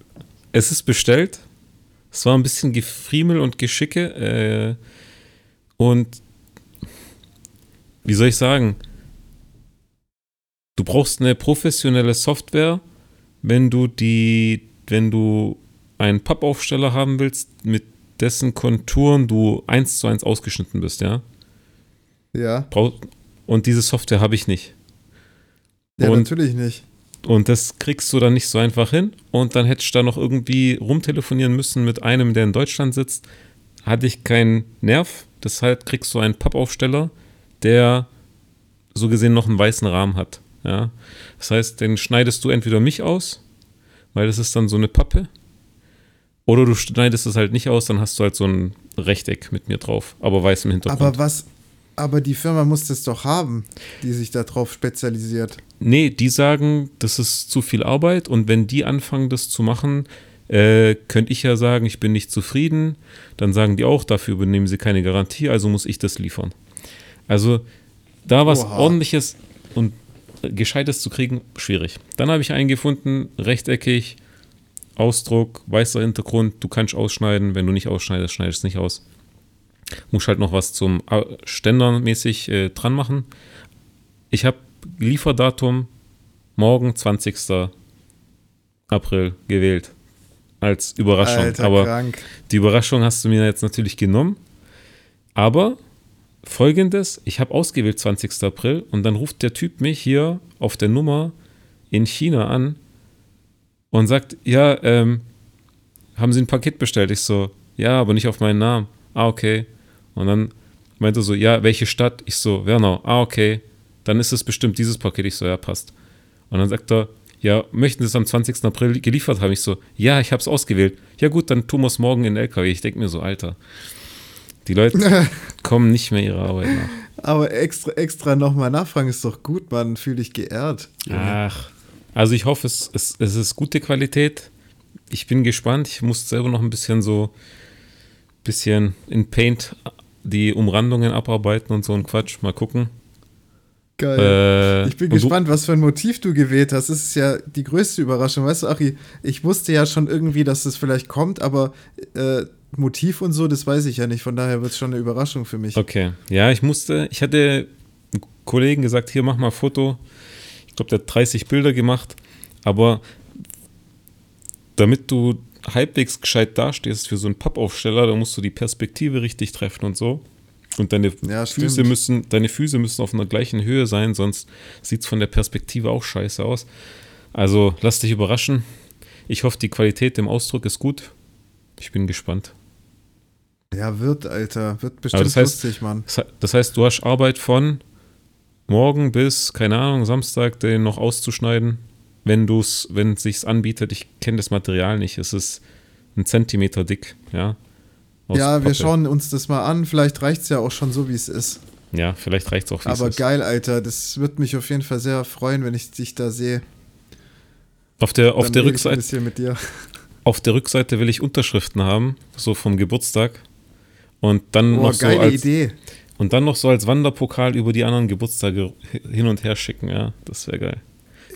[SPEAKER 2] Es ist bestellt. Es war ein bisschen Gefriemel und Geschicke. Äh, und wie soll ich sagen? Du brauchst eine professionelle Software, wenn du die, wenn du einen Pappaufsteller haben willst, mit dessen Konturen du eins zu eins ausgeschnitten bist, ja?
[SPEAKER 3] Ja,
[SPEAKER 2] Und diese Software habe ich nicht.
[SPEAKER 3] Ja
[SPEAKER 2] Und-
[SPEAKER 3] natürlich nicht.
[SPEAKER 2] Und das kriegst du dann nicht so einfach hin. Und dann hättest du da noch irgendwie rumtelefonieren müssen mit einem, der in Deutschland sitzt. Hatte ich keinen Nerv. Deshalb kriegst du einen Pappaufsteller, der so gesehen noch einen weißen Rahmen hat. Ja? Das heißt, den schneidest du entweder mich aus, weil das ist dann so eine Pappe. Oder du schneidest es halt nicht aus, dann hast du halt so ein Rechteck mit mir drauf, aber weiß im Hintergrund.
[SPEAKER 3] Aber was, aber die Firma muss das doch haben, die sich darauf spezialisiert.
[SPEAKER 2] Nee, die sagen, das ist zu viel Arbeit und wenn die anfangen, das zu machen, äh, könnte ich ja sagen, ich bin nicht zufrieden. Dann sagen die auch, dafür übernehmen sie keine Garantie, also muss ich das liefern. Also da was
[SPEAKER 3] Oha.
[SPEAKER 2] ordentliches und Gescheites zu kriegen, schwierig. Dann habe ich einen gefunden, rechteckig, Ausdruck, weißer Hintergrund, du kannst ausschneiden, wenn du nicht ausschneidest, schneidest nicht aus. Muss halt noch was zum äh, Ständermäßig äh, dran machen. Ich habe Lieferdatum morgen, 20. April, gewählt. Als Überraschung.
[SPEAKER 3] Alter,
[SPEAKER 2] Aber
[SPEAKER 3] krank.
[SPEAKER 2] die Überraschung hast du mir jetzt natürlich genommen. Aber folgendes: Ich habe ausgewählt 20. April und dann ruft der Typ mich hier auf der Nummer in China an und sagt: Ja, ähm, haben Sie ein Paket bestellt? Ich so: Ja, aber nicht auf meinen Namen. Ah, okay. Und dann meinte er so: Ja, welche Stadt? Ich so: Wernau. Ah, okay. Dann ist es bestimmt dieses Paket. Ich so: Ja, passt. Und dann sagt er, ja, möchten Sie es am 20. April geliefert haben? Ich so, ja, ich habe es ausgewählt. Ja gut, dann tun wir es morgen in den LKW. Ich denke mir so, Alter, die Leute kommen nicht mehr ihrer Arbeit nach.
[SPEAKER 3] Aber extra, extra nochmal nachfragen ist doch gut, man. Fühl dich geehrt.
[SPEAKER 2] Ach, also ich hoffe, es, es, es ist gute Qualität. Ich bin gespannt. Ich muss selber noch ein bisschen so, bisschen in Paint die Umrandungen abarbeiten und so ein Quatsch. Mal gucken.
[SPEAKER 3] Geil.
[SPEAKER 2] Äh,
[SPEAKER 3] Ich bin gespannt, was für ein Motiv du gewählt hast. Das ist ja die größte Überraschung. Weißt du, Achi, ich wusste ja schon irgendwie, dass das vielleicht kommt, aber äh, Motiv und so, das weiß ich ja nicht. Von daher wird es schon eine Überraschung für mich.
[SPEAKER 2] Okay. Ja, ich musste, ich hatte einem Kollegen gesagt, hier mach mal ein Foto. Ich glaube, der hat 30 Bilder gemacht. Aber damit du halbwegs gescheit dastehst für so einen Pappaufsteller, da musst du die Perspektive richtig treffen und so. Und deine
[SPEAKER 3] Ja,
[SPEAKER 2] Füße
[SPEAKER 3] stimmt.
[SPEAKER 2] müssen, deine Füße müssen auf einer gleichen Höhe sein, sonst sieht es von der Perspektive auch scheiße aus. Also lass dich überraschen. Ich hoffe, die Qualität im Ausdruck ist gut. Ich bin gespannt.
[SPEAKER 3] Ja, wird, Alter. Wird bestimmt
[SPEAKER 2] das heißt-
[SPEAKER 3] lustig, Mann.
[SPEAKER 2] Das heißt, du hast Arbeit von morgen bis, keine Ahnung, Samstag, den noch auszuschneiden, wenn du es, wenn es sich anbietet. Ich kenne das Material nicht. Es ist einen Zentimeter dick, ja.
[SPEAKER 3] Ja, wir
[SPEAKER 2] Pappe.
[SPEAKER 3] schauen uns das mal an. Vielleicht reicht es ja auch schon so, wie es ist.
[SPEAKER 2] Ja, vielleicht reicht es auch, wie es
[SPEAKER 3] Aber
[SPEAKER 2] ist.
[SPEAKER 3] geil, Alter. Das wird mich auf jeden Fall sehr freuen, wenn ich dich da sehe.
[SPEAKER 2] Auf der, auf der
[SPEAKER 3] ein
[SPEAKER 2] Rückseite,
[SPEAKER 3] bisschen mit dir.
[SPEAKER 2] auf der Rückseite will ich Unterschriften haben, so vom Geburtstag. Und dann
[SPEAKER 3] Boah,
[SPEAKER 2] noch so
[SPEAKER 3] geile
[SPEAKER 2] als,
[SPEAKER 3] Idee.
[SPEAKER 2] und dann noch so als Wanderpokal über die anderen Geburtstage hin und her schicken, ja. Das wäre geil.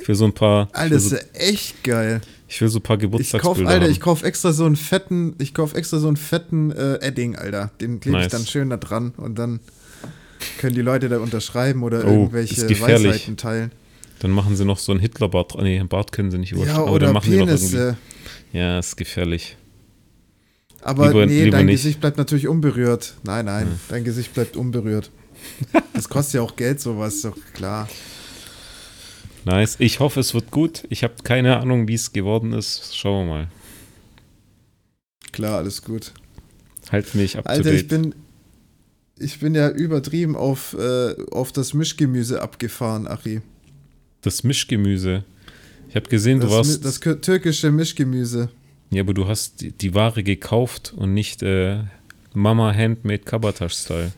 [SPEAKER 2] Ich will so ein paar, ich
[SPEAKER 3] Alter,
[SPEAKER 2] so,
[SPEAKER 3] ist ja echt geil.
[SPEAKER 2] ich will so ein paar
[SPEAKER 3] Ich kauf,
[SPEAKER 2] Geburtstagsbilder
[SPEAKER 3] Alter,
[SPEAKER 2] haben.
[SPEAKER 3] ich kauf extra so einen fetten, ich kauf extra so einen fetten äh, Edding, Alter. Den klebe ich
[SPEAKER 2] Nice.
[SPEAKER 3] dann schön da dran und dann können die Leute da unterschreiben oder
[SPEAKER 2] Oh,
[SPEAKER 3] irgendwelche. Weisheiten teilen.
[SPEAKER 2] Dann machen sie noch so einen Hitlerbart. Nee, einen Bart können sie nicht überstehen.
[SPEAKER 3] Ja,
[SPEAKER 2] aber
[SPEAKER 3] oder
[SPEAKER 2] dann machen sie noch irgendwie. Ja, ist gefährlich.
[SPEAKER 3] Aber
[SPEAKER 2] Lieber-
[SPEAKER 3] nee,
[SPEAKER 2] lieber
[SPEAKER 3] dein
[SPEAKER 2] nicht.
[SPEAKER 3] Gesicht bleibt natürlich unberührt. Nein, nein, dein Gesicht bleibt unberührt. Das kostet ja auch Geld, sowas, doch klar.
[SPEAKER 2] Nice. Ich hoffe, es wird gut. Ich habe keine Ahnung, wie es geworden ist. Schauen wir mal.
[SPEAKER 3] Klar, alles gut.
[SPEAKER 2] Halt mich to
[SPEAKER 3] Alter, ich bin, ich bin ja übertrieben auf, äh, auf das Mischgemüse abgefahren, Achi.
[SPEAKER 2] das Mischgemüse. Ich habe gesehen, du
[SPEAKER 3] Das,
[SPEAKER 2] warst.
[SPEAKER 3] Mi- das türkische Mischgemüse.
[SPEAKER 2] ja, aber du hast die, die Ware gekauft und nicht äh, Mama Handmade Kabatasch-Style.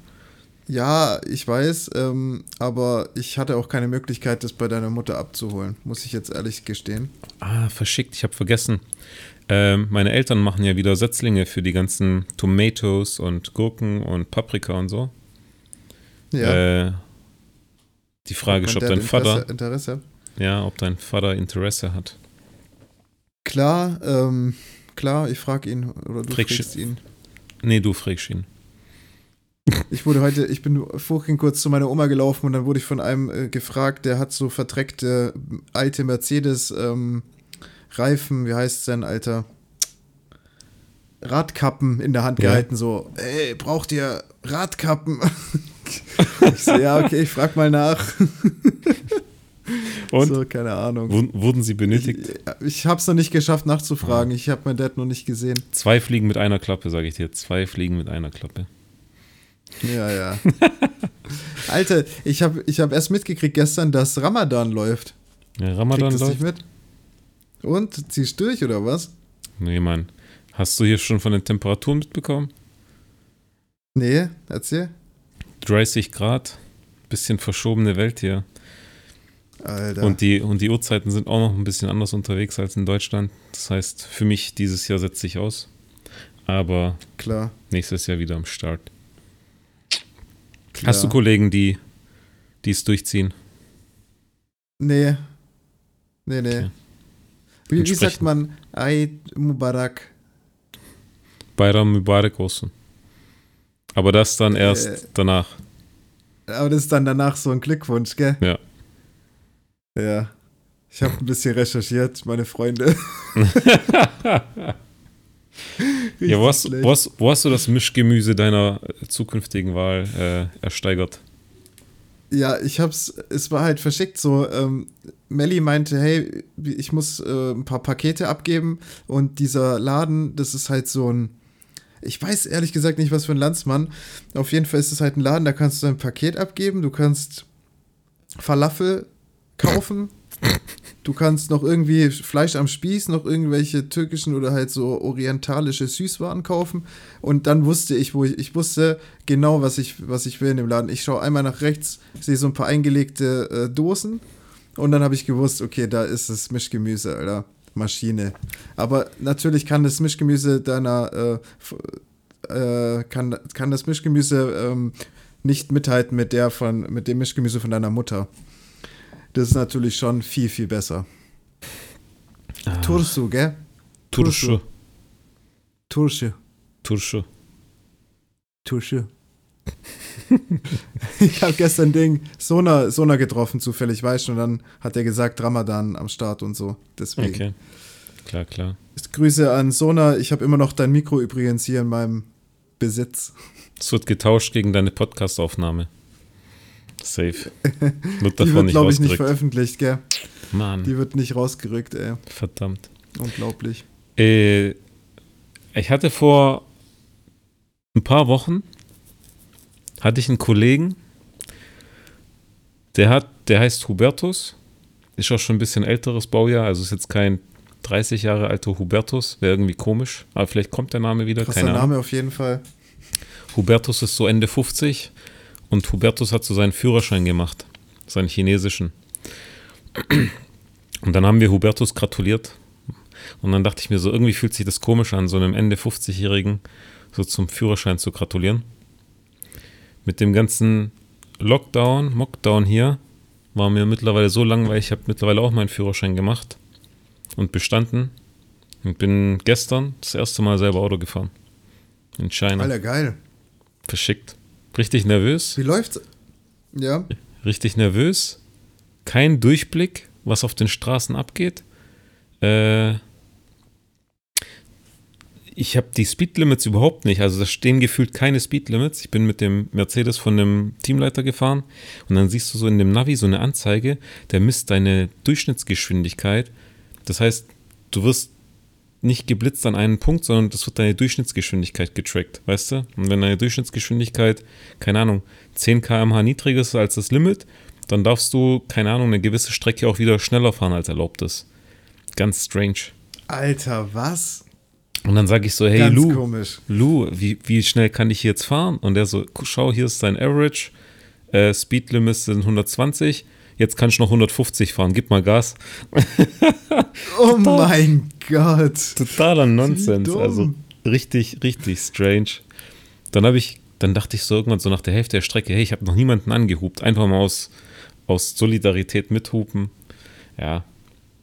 [SPEAKER 3] Ja, ich weiß, ähm, aber ich hatte auch keine Möglichkeit, das bei deiner Mutter abzuholen, muss ich jetzt ehrlich gestehen.
[SPEAKER 2] Ah, verschickt. Ich habe vergessen. Ähm, meine Eltern machen ja wieder Setzlinge für die ganzen Tomatoes und Gurken und Paprika und so.
[SPEAKER 3] Ja.
[SPEAKER 2] Äh, die Frage ist, ob dein
[SPEAKER 3] Interesse,
[SPEAKER 2] Vater,
[SPEAKER 3] Interesse.
[SPEAKER 2] ja, ob dein Vater Interesse hat.
[SPEAKER 3] Klar, ähm, klar, ich frage ihn oder du
[SPEAKER 2] fragst
[SPEAKER 3] ihn.
[SPEAKER 2] Nee, du fragst ihn.
[SPEAKER 3] Ich wurde heute, ich bin vorhin kurz zu meiner Oma gelaufen und dann wurde ich von einem äh, gefragt, der hat so verdreckte alte Mercedes ähm, Reifen, wie heißt es denn, Alter? Radkappen in der Hand
[SPEAKER 2] Ja.
[SPEAKER 3] gehalten, so, ey, braucht ihr Radkappen? ich so, ja, okay, ich frag mal nach.
[SPEAKER 2] Und?
[SPEAKER 3] So, keine Ahnung.
[SPEAKER 2] Wurden, sie benötigt?
[SPEAKER 3] Ich, ich hab's noch nicht geschafft nachzufragen. Ich habe meinen Dad noch nicht gesehen.
[SPEAKER 2] Zwei Fliegen mit einer Klappe, sage ich dir. Zwei Fliegen mit einer Klappe.
[SPEAKER 3] Ja, ja. Alter, ich habe ich hab erst mitgekriegt gestern, dass Ramadan läuft.
[SPEAKER 2] Ja,
[SPEAKER 3] Kriegt
[SPEAKER 2] Ramadan
[SPEAKER 3] nicht
[SPEAKER 2] läuft?
[SPEAKER 3] mit? Und? Ziehst durch oder was?
[SPEAKER 2] Nee, Mann. Hast du hier schon von den Temperaturen mitbekommen?
[SPEAKER 3] Nee, erzähl.
[SPEAKER 2] 30 Grad. Bisschen verschobene Welt hier.
[SPEAKER 3] Alter.
[SPEAKER 2] Und, die, und die Uhrzeiten sind auch noch ein bisschen anders unterwegs als in Deutschland. Das heißt, für mich dieses Jahr setzt sich aus. Aber
[SPEAKER 3] klar,
[SPEAKER 2] nächstes Jahr wieder am Start.
[SPEAKER 3] Klar.
[SPEAKER 2] Hast du Kollegen, die es durchziehen?
[SPEAKER 3] Nee. Nee, nee.
[SPEAKER 2] Okay.
[SPEAKER 3] Wie, wie sagt man Eid Mubarak?
[SPEAKER 2] Bayram Mubarak olsun. Aber das dann erst
[SPEAKER 3] Äh.
[SPEAKER 2] danach.
[SPEAKER 3] Aber das ist dann danach so ein Glückwunsch, gell?
[SPEAKER 2] Ja.
[SPEAKER 3] Ja. Ich habe ein bisschen recherchiert, meine Freunde.
[SPEAKER 2] ja, wo hast, wo, hast, wo hast du das Mischgemüse deiner äh, zukünftigen Wahl äh, ersteigert?
[SPEAKER 3] Ja, ich hab's, es war halt verschickt so. Ähm, Melly meinte, hey, ich muss äh, ein paar Pakete abgeben und dieser Laden, das ist halt so ein, ich weiß ehrlich gesagt nicht, was für ein Landsmann. Auf jeden Fall ist es halt ein Laden, da kannst du ein Paket abgeben, du kannst Falafel kaufen, du kannst noch irgendwie Fleisch am Spieß, noch irgendwelche türkischen oder halt so orientalische Süßwaren kaufen und dann wusste ich, wo ich, ich wusste genau, was ich, was ich will in dem Laden. Ich schaue einmal nach rechts, sehe so ein paar eingelegte äh, Dosen und dann habe ich gewusst, okay, da ist das Mischgemüse, Alter. Maschine. Aber natürlich kann das Mischgemüse deiner, äh, äh, kann, kann das Mischgemüse ähm, nicht mithalten mit der von, mit dem Mischgemüse von deiner Mutter. Das ist natürlich schon viel, viel besser.
[SPEAKER 2] Ah,
[SPEAKER 3] Tursu, gell?
[SPEAKER 2] Tursche.
[SPEAKER 3] Tursche.
[SPEAKER 2] Tursche.
[SPEAKER 3] Tusche. ich habe gestern Ding Sona, Sona getroffen, zufällig, weißt du, und dann hat er gesagt, Ramadan am Start und so. Deswegen.
[SPEAKER 2] Okay. Klar, klar.
[SPEAKER 3] Grüße an Sona. Ich habe immer noch dein Mikro übrigens hier in meinem Besitz.
[SPEAKER 2] Es wird getauscht gegen deine Podcastaufnahme. Safe. Wird
[SPEAKER 3] Die
[SPEAKER 2] davon
[SPEAKER 3] wird,
[SPEAKER 2] nicht
[SPEAKER 3] glaube ich, nicht veröffentlicht, gell?
[SPEAKER 2] Mann,
[SPEAKER 3] Die wird nicht rausgerückt, ey.
[SPEAKER 2] verdammt.
[SPEAKER 3] Unglaublich.
[SPEAKER 2] Äh, ich hatte vor ein paar Wochen hatte ich einen Kollegen, der hat, der heißt Hubertus, ist auch schon ein bisschen älteres Baujahr, also ist jetzt kein 30 Jahre alter Hubertus, wäre irgendwie komisch, aber vielleicht kommt der Name wieder,
[SPEAKER 3] Krasser
[SPEAKER 2] keine Ahnung.
[SPEAKER 3] Name auf jeden Fall.
[SPEAKER 2] Hubertus ist so Ende 50 und Hubertus hat so seinen Führerschein gemacht, seinen chinesischen. Und dann haben wir Hubertus gratuliert. Und dann dachte ich mir so, irgendwie fühlt sich das komisch an, so einem Ende 50-Jährigen so zum Führerschein zu gratulieren. Mit dem ganzen Lockdown, Mockdown hier, war mir mittlerweile so langweilig. Ich habe mittlerweile auch meinen Führerschein gemacht und bestanden. Und bin gestern das erste Mal selber Auto gefahren. In China.
[SPEAKER 3] Alter, geil.
[SPEAKER 2] Verschickt. Richtig nervös.
[SPEAKER 3] Wie läuft's? Ja.
[SPEAKER 2] Richtig nervös. Kein Durchblick, was auf den Straßen abgeht. Äh, ich habe die Speedlimits überhaupt nicht. Also da stehen gefühlt keine Speedlimits. Ich bin mit dem Mercedes von dem Teamleiter gefahren und dann siehst du so in dem Navi so eine Anzeige, der misst deine Durchschnittsgeschwindigkeit. Das heißt, du wirst nicht geblitzt an einen Punkt, sondern das wird deine Durchschnittsgeschwindigkeit getrackt, weißt du? Und wenn deine Durchschnittsgeschwindigkeit, keine Ahnung, 10 km/h niedriger ist als das Limit, dann darfst du, keine Ahnung, eine gewisse Strecke auch wieder schneller fahren, als erlaubt ist. Ganz strange.
[SPEAKER 3] Alter, was?
[SPEAKER 2] Und dann sage ich so, hey
[SPEAKER 3] Ganz
[SPEAKER 2] Lou,
[SPEAKER 3] komisch.
[SPEAKER 2] Lou, wie, wie schnell kann ich jetzt fahren? Und der so, schau, hier ist dein Average, äh, Speed Limit sind 120, jetzt kannst du noch 150 fahren, gib mal Gas.
[SPEAKER 3] Oh mein Gott.
[SPEAKER 2] Totaler Nonsens, also richtig, richtig strange. Dann habe ich, dann dachte ich so irgendwann so nach der Hälfte der Strecke, hey, ich habe noch niemanden angehupt, einfach mal aus, aus Solidarität mithupen. Ja,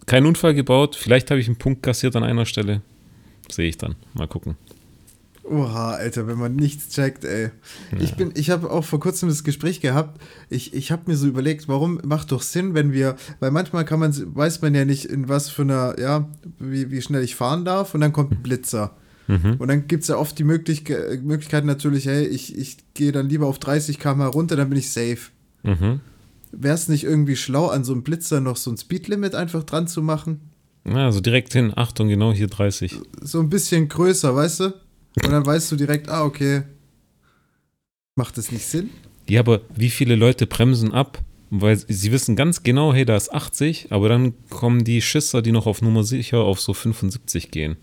[SPEAKER 2] kein Unfall gebaut, vielleicht habe ich einen Punkt kassiert an einer Stelle. Sehe ich dann, mal gucken.
[SPEAKER 3] Oha, Alter, wenn man nichts checkt, ey. Ich bin, ich habe auch vor kurzem das Gespräch gehabt. Ich, ich habe mir so überlegt, warum macht doch Sinn, wenn wir, weil manchmal kann man, weiß man ja nicht, in was für einer, ja, wie, wie schnell ich fahren darf und dann kommt ein Blitzer. Und dann gibt es ja oft die Möglich Möglichkeit natürlich, hey, ich, ich gehe dann lieber auf 30 km runter, dann bin ich safe.
[SPEAKER 2] Mhm.
[SPEAKER 3] Wäre es nicht irgendwie schlau, an so einem Blitzer noch so ein Speedlimit einfach dran zu machen?
[SPEAKER 2] Ja, also direkt hin, Achtung, genau hier 30.
[SPEAKER 3] So ein bisschen größer, weißt du? Und dann weißt du direkt, ah, okay. Macht das nicht Sinn?
[SPEAKER 2] Ja, aber wie viele Leute bremsen ab? Weil sie wissen ganz genau, hey, da ist 80, aber dann kommen die Schisser, die noch auf Nummer sicher auf so 75 gehen.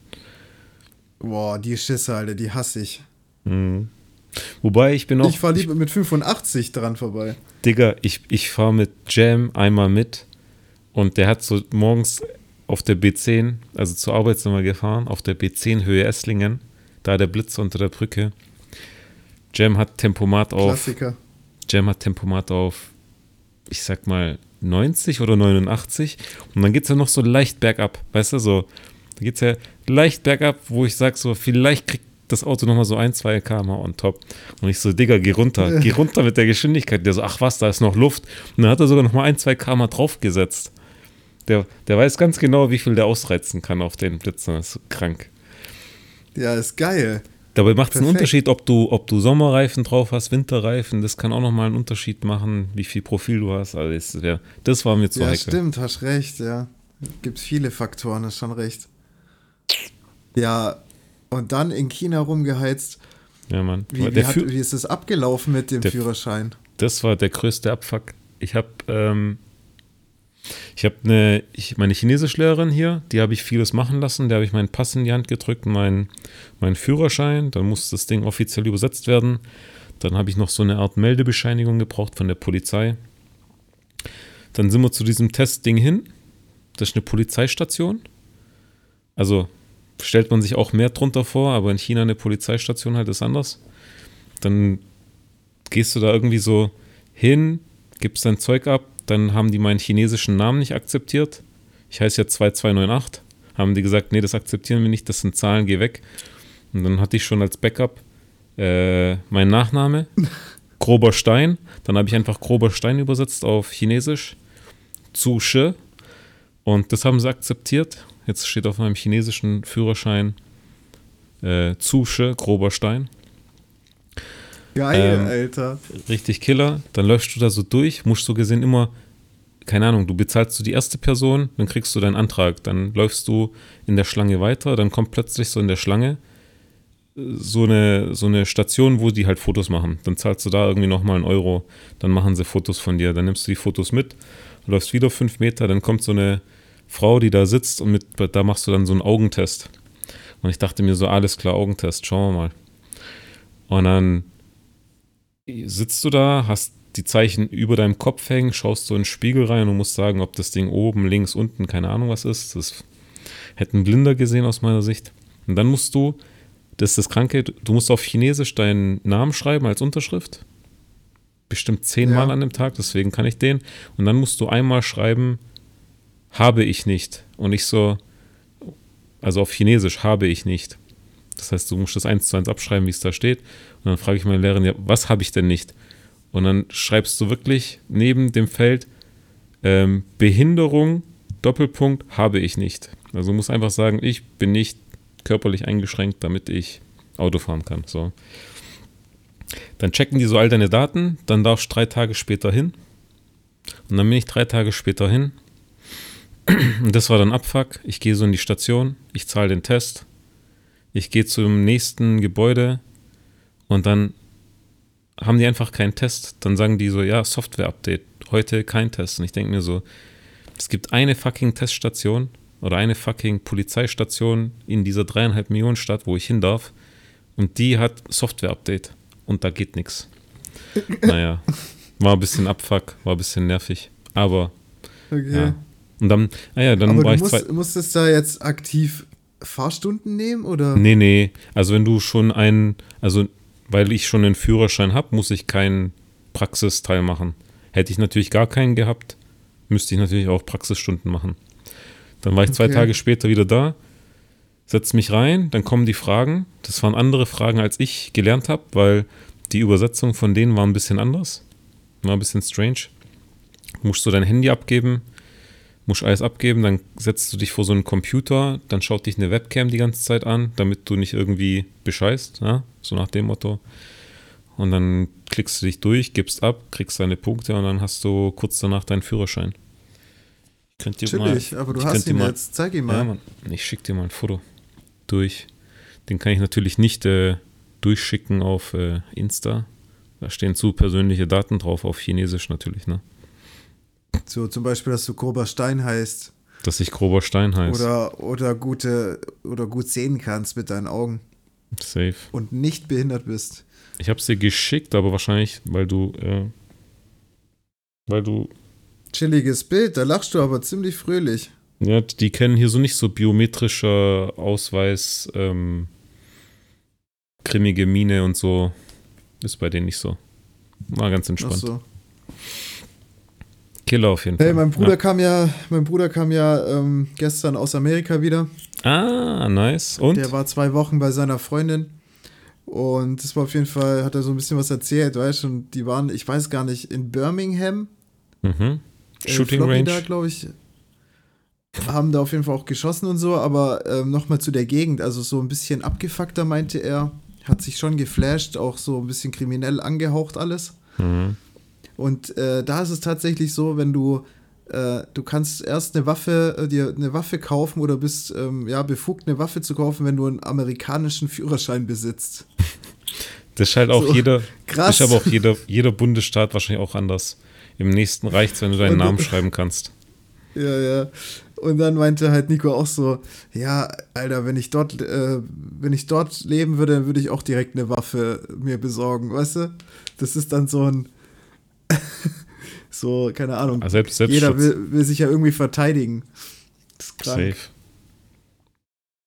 [SPEAKER 3] Boah, die Schisse, Alter, die hasse ich.
[SPEAKER 2] Mhm. Wobei ich bin auch.
[SPEAKER 3] ich fahre lieber mit 85 dran vorbei.
[SPEAKER 2] Digga, ich, ich fahre mit Jam einmal mit und der hat so morgens auf der B10, also zur Arbeit sind wir gefahren, auf der B10 Höhe Esslingen, da der Blitz unter der Brücke. Jam hat Tempomat auf.
[SPEAKER 3] Klassiker.
[SPEAKER 2] Jam hat Tempomat auf, ich sag mal, 90 oder 89. Und dann geht es ja noch so leicht bergab. Weißt du, so, da geht es ja leicht bergab, wo ich sag so, vielleicht kriegt das Auto nochmal so ein, zwei km on top. Und ich so, Digga, geh runter, geh runter mit der Geschwindigkeit. Der so, ach was, da ist noch Luft. Und dann hat er sogar nochmal ein, zwei km draufgesetzt. Der, der weiß ganz genau, wie viel der ausreizen kann auf den Blitzen. Das ist so krank.
[SPEAKER 3] Ja, ist geil.
[SPEAKER 2] Dabei macht es einen. Unterschied, ob du, ob du Sommerreifen drauf hast, Winterreifen. Das kann auch nochmal einen Unterschied machen, wie viel Profil du hast. Also das, wär, das war mir zu
[SPEAKER 3] ja,
[SPEAKER 2] heikel.
[SPEAKER 3] stimmt, hast recht, ja. Gibt viele Faktoren, hast schon recht. Ja, und dann in China rumgeheizt.
[SPEAKER 2] Ja, Mann.
[SPEAKER 3] Wie, wie, hat, wie ist es abgelaufen mit dem
[SPEAKER 2] Der-
[SPEAKER 3] Führerschein?
[SPEAKER 2] das war der größte Abfuck. Ich habe ähm, ich habe eine, ich, meine Chinesischlehrerin hier, die habe ich vieles machen lassen. Der habe ich meinen Pass in die Hand gedrückt, meinen meinen Führerschein. Dann muss das Ding offiziell übersetzt werden. Dann habe ich noch so eine Art Meldebescheinigung gebraucht von der Polizei. Dann sind wir zu diesem Testding hin. Das ist eine Polizeistation. Also stellt man sich auch mehr drunter vor, aber in China eine Polizeistation halt ist anders. Dann gehst du da irgendwie so hin, gibst dein Zeug ab, dann haben die meinen chinesischen Namen nicht akzeptiert. Ich heiße ja 2298. Haben die gesagt, nee, das akzeptieren wir nicht, das sind Zahlen, geh weg. Und dann hatte ich schon als Backup äh, mein Nachname, grober Stein. Dann habe ich einfach grober Stein übersetzt auf Chinesisch. Zu Shi. Und das haben sie akzeptiert. Jetzt steht auf meinem chinesischen Führerschein äh, Zu Shi, grober Stein.
[SPEAKER 3] Geil,
[SPEAKER 2] Ähm,
[SPEAKER 3] Alter.
[SPEAKER 2] richtig Killer. Dann läufst du da so durch, musst so gesehen immer, keine Ahnung, du bezahlst du die erste Person, dann kriegst du deinen Antrag, dann läufst du in der Schlange weiter, dann kommt plötzlich so in der Schlange äh, so eine, so eine Station, wo die halt Fotos machen. Dann zahlst du da irgendwie nochmal einen Euro, dann machen sie Fotos von dir, dann nimmst du die Fotos mit, läufst wieder fünf Meter, dann kommt so eine Frau, die da sitzt und mit, da machst du dann so einen Augentest. Und ich dachte mir so, alles klar, Augentest, schauen wir mal. Und dann sitzt du da, hast die Zeichen über deinem Kopf hängen, schaust so in den Spiegel rein und musst sagen, ob das Ding oben, links, unten, keine Ahnung was ist. Das hätten Blinder gesehen aus meiner Sicht. Und dann musst du, das ist das Kranke, du musst auf Chinesisch deinen Namen schreiben als Unterschrift. Bestimmt zehnmal ja. an dem Tag, deswegen kann ich den. Und dann musst du einmal schreiben, habe ich nicht. Und ich so, also auf Chinesisch habe ich nicht. Das heißt, du musst das eins zu eins abschreiben, wie es da steht. Und dann frage ich meine Lehrerin, ja, was habe ich denn nicht? Und dann schreibst du wirklich neben dem Feld ähm, Behinderung, Doppelpunkt, habe ich nicht. Also du musst einfach sagen, ich bin nicht körperlich eingeschränkt, damit ich Auto fahren kann. So. Dann checken die so all deine Daten, dann darfst du drei Tage später hin. Und dann bin ich drei Tage später hin. Und das war dann Abfuck. Ich gehe so in die Station, ich zahle den Test, ich gehe zum nächsten Gebäude und dann haben die einfach keinen Test. Dann sagen die so, ja, Software-Update, heute kein Test. Und ich denke mir so, es gibt eine fucking Teststation oder eine fucking Polizeistation in dieser dreieinhalb Millionen Stadt, wo ich hin darf. Und die hat Software-Update. Und da geht nichts. Naja, war ein bisschen Abfuck, war ein bisschen nervig. Aber. Okay. Ja. Und dann, ah ja, dann
[SPEAKER 3] Aber
[SPEAKER 2] war
[SPEAKER 3] du
[SPEAKER 2] ich
[SPEAKER 3] musst, zwei. Musstest da jetzt aktiv Fahrstunden nehmen oder?
[SPEAKER 2] Nee, nee. Also wenn du schon einen, also weil ich schon einen Führerschein habe, muss ich keinen Praxisteil machen. Hätte ich natürlich gar keinen gehabt, müsste ich natürlich auch Praxisstunden machen. Dann war ich zwei okay. Tage später wieder da, setze mich rein, dann kommen die Fragen. Das waren andere Fragen, als ich gelernt habe, weil die Übersetzung von denen war ein bisschen anders. War ein bisschen strange. Musst du dein Handy abgeben, musst alles abgeben, dann setzt du dich vor so einen Computer, dann schaut dich eine Webcam die ganze Zeit an, damit du nicht irgendwie bescheißt, ja? so nach dem Motto. Und dann klickst du dich durch, gibst ab, kriegst deine Punkte und dann hast du kurz danach deinen Führerschein.
[SPEAKER 3] Ich könnte dir Natürlich, mal, aber du hast ihn mal, jetzt, zeig ihn mal. Ja, Mann,
[SPEAKER 2] ich schick dir mal ein Foto durch. Den kann ich natürlich nicht äh, durchschicken auf äh, Insta. Da stehen zu persönliche Daten drauf, auf Chinesisch natürlich, ne?
[SPEAKER 3] So zum Beispiel, dass du grober Stein heißt.
[SPEAKER 2] Dass ich grober Stein heiße.
[SPEAKER 3] Oder, oder, gute, oder gut sehen kannst mit deinen Augen.
[SPEAKER 2] Safe.
[SPEAKER 3] Und nicht behindert bist.
[SPEAKER 2] Ich hab's dir geschickt, aber wahrscheinlich, weil du, äh, weil du.
[SPEAKER 3] Chilliges Bild, da lachst du aber ziemlich fröhlich.
[SPEAKER 2] Ja, die kennen hier so nicht so biometrischer Ausweis, ähm, grimmige Miene und so. Ist bei denen nicht so. War ganz entspannt. Ach so. Killer auf jeden Fall.
[SPEAKER 3] Hey, mein Bruder ja. kam ja, mein Bruder kam ja ähm, gestern aus Amerika wieder.
[SPEAKER 2] Ah, nice. Und?
[SPEAKER 3] Der war zwei Wochen bei seiner Freundin. Und das war auf jeden Fall, hat er so ein bisschen was erzählt, weißt du, und die waren, ich weiß gar nicht, in Birmingham.
[SPEAKER 2] Mhm. Äh, Shooting Florida, Range.
[SPEAKER 3] glaube ich. Haben da auf jeden Fall auch geschossen und so, aber ähm, nochmal zu der Gegend, also so ein bisschen abgefuckter, meinte er. Hat sich schon geflasht, auch so ein bisschen kriminell angehaucht alles. Mhm. Und äh, da ist es tatsächlich so, wenn du äh, du kannst erst eine Waffe, äh, dir eine Waffe kaufen oder bist ähm, ja befugt, eine Waffe zu kaufen, wenn du einen amerikanischen Führerschein besitzt.
[SPEAKER 2] Das ist halt auch so, jeder, krass. ist aber auch jeder, jeder Bundesstaat wahrscheinlich auch anders. Im nächsten reicht wenn du deinen Und, Namen schreiben kannst.
[SPEAKER 3] Ja, ja. Und dann meinte halt Nico auch so, ja, Alter, wenn ich dort, äh, wenn ich dort leben würde, dann würde ich auch direkt eine Waffe mir besorgen, weißt du? Das ist dann so ein, so, keine Ahnung.
[SPEAKER 2] Also selbst, selbst
[SPEAKER 3] Jeder will, will, sich ja irgendwie verteidigen. Das ist krank. Safe.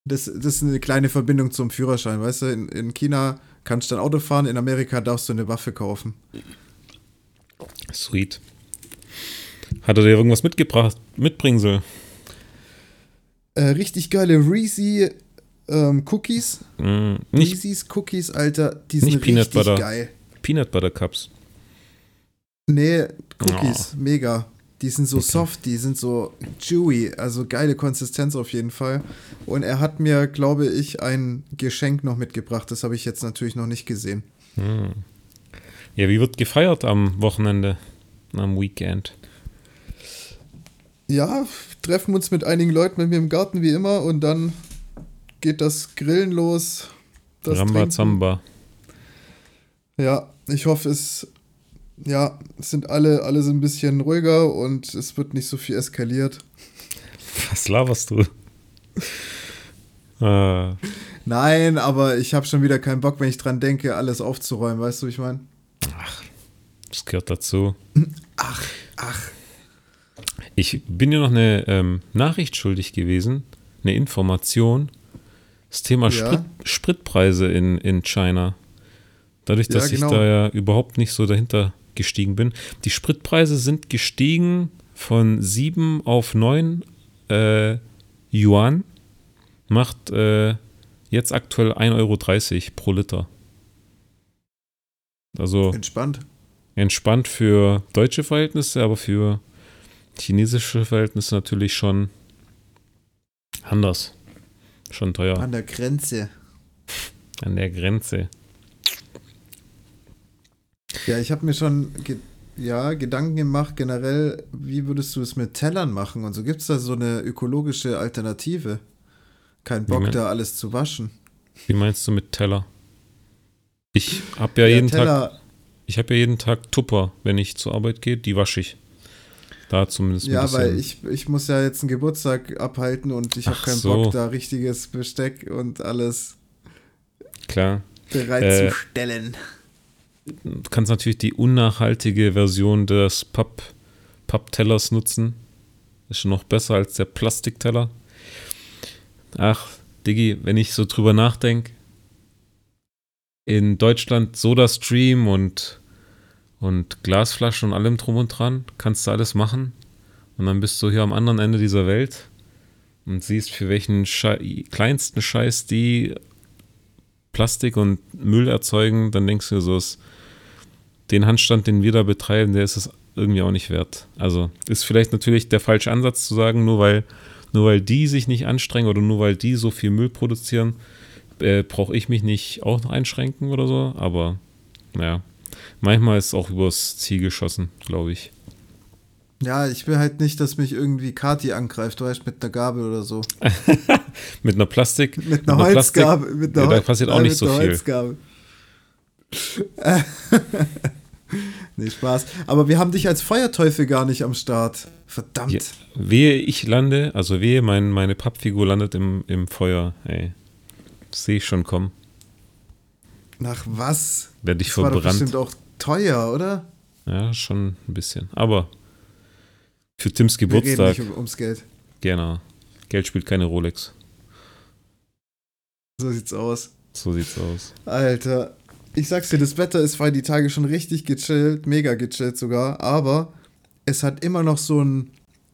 [SPEAKER 3] Das, das ist eine kleine Verbindung zum Führerschein, weißt du? In, in China kannst du ein Auto fahren, in Amerika darfst du eine Waffe kaufen.
[SPEAKER 2] Sweet. Hat er dir irgendwas mitgebracht, mitbringen soll?
[SPEAKER 3] Äh, richtig geile Reezy ähm, Cookies.
[SPEAKER 2] Mm,
[SPEAKER 3] Reese's Cookies, Alter, die sind richtig
[SPEAKER 2] Butter.
[SPEAKER 3] geil.
[SPEAKER 2] Peanut Butter Cups.
[SPEAKER 3] Nee, Cookies, oh. mega. Die sind so okay. soft, die sind so chewy, also geile Konsistenz auf jeden Fall. Und er hat mir, glaube ich, ein Geschenk noch mitgebracht. Das habe ich jetzt natürlich noch nicht gesehen.
[SPEAKER 2] Hm. Ja, wie wird gefeiert am Wochenende, am Weekend?
[SPEAKER 3] Ja, treffen uns mit einigen Leuten mit mir im Garten wie immer und dann geht das Grillen los.
[SPEAKER 2] Das Ramba Trinken. Zamba.
[SPEAKER 3] Ja, ich hoffe, es ja, es sind alle, alle so ein bisschen ruhiger und es wird nicht so viel eskaliert.
[SPEAKER 2] Was laberst du?
[SPEAKER 3] ah. Nein, aber ich habe schon wieder keinen Bock, wenn ich dran denke, alles aufzuräumen. Weißt du, wie ich meine?
[SPEAKER 2] Ach, das gehört dazu.
[SPEAKER 3] Ach, ach.
[SPEAKER 2] Ich bin dir noch eine ähm, Nachricht schuldig gewesen, eine Information. Das Thema ja. Sprit, Spritpreise in, in China. Dadurch, dass ja, genau. ich da ja überhaupt nicht so dahinter gestiegen bin. Die Spritpreise sind gestiegen von 7 auf 9 äh, Yuan. Macht äh, jetzt aktuell 1,30 Euro pro Liter. Also
[SPEAKER 3] entspannt.
[SPEAKER 2] Entspannt für deutsche Verhältnisse, aber für chinesische Verhältnisse natürlich schon anders. Schon teuer.
[SPEAKER 3] An der Grenze.
[SPEAKER 2] An der Grenze.
[SPEAKER 3] Ja, ich habe mir schon ge ja, Gedanken gemacht, generell, wie würdest du es mit Tellern machen? Und so gibt es da so eine ökologische Alternative. Kein Bock, da alles zu waschen.
[SPEAKER 2] Wie meinst du mit Teller? Ich habe ja, ja, jeden Teller. Tag. Ich habe ja jeden Tag Tupper, wenn ich zur Arbeit gehe, die wasche ich. Da zumindest.
[SPEAKER 3] Ja, weil ich, ich muss ja jetzt einen Geburtstag abhalten und ich habe keinen so. Bock, da richtiges Besteck und alles
[SPEAKER 2] Klar.
[SPEAKER 3] bereitzustellen.
[SPEAKER 2] Äh, kannst natürlich die unnachhaltige Version des Papp, Papptellers nutzen. Ist schon noch besser als der Plastikteller. Ach, Diggi, wenn ich so drüber nachdenke, in Deutschland SodaStream und und Glasflaschen und allem drum und dran. Kannst du alles machen. Und dann bist du hier am anderen Ende dieser Welt und siehst, für welchen Schei kleinsten Scheiß die Plastik und Müll erzeugen. Dann denkst du so, den Handstand, den wir da betreiben, der ist es irgendwie auch nicht wert. Also ist vielleicht natürlich der falsche Ansatz zu sagen, nur weil, nur weil die sich nicht anstrengen oder nur weil die so viel Müll produzieren, äh, brauche ich mich nicht auch noch einschränken oder so. Aber naja, Manchmal ist es auch übers Ziel geschossen, glaube ich.
[SPEAKER 3] Ja, ich will halt nicht, dass mich irgendwie Kati angreift, du weißt, mit einer Gabel oder so.
[SPEAKER 2] mit einer Plastik?
[SPEAKER 3] Mit einer Holzgabel. Mit einer
[SPEAKER 2] ja, da passiert auch nicht so viel. Holzgabel.
[SPEAKER 3] nee, Spaß. Aber wir haben dich als Feuerteufel gar nicht am Start. Verdammt. Ja,
[SPEAKER 2] wehe, ich lande, also wehe, mein, meine Pappfigur landet im, im Feuer. Ey, sehe ich schon kommen.
[SPEAKER 3] Nach was?
[SPEAKER 2] Werde ich das verbrannt. War doch bestimmt
[SPEAKER 3] auch teuer, oder?
[SPEAKER 2] Ja, schon ein bisschen. Aber für Tims Geburtstag. Wir reden
[SPEAKER 3] nicht um, ums Geld.
[SPEAKER 2] Genau. Geld spielt keine Rolex.
[SPEAKER 3] So sieht's aus.
[SPEAKER 2] So sieht's aus.
[SPEAKER 3] Alter, ich sag's dir, das Wetter ist weil die Tage schon richtig gechillt, mega gechillt sogar, aber es hat immer noch so ein,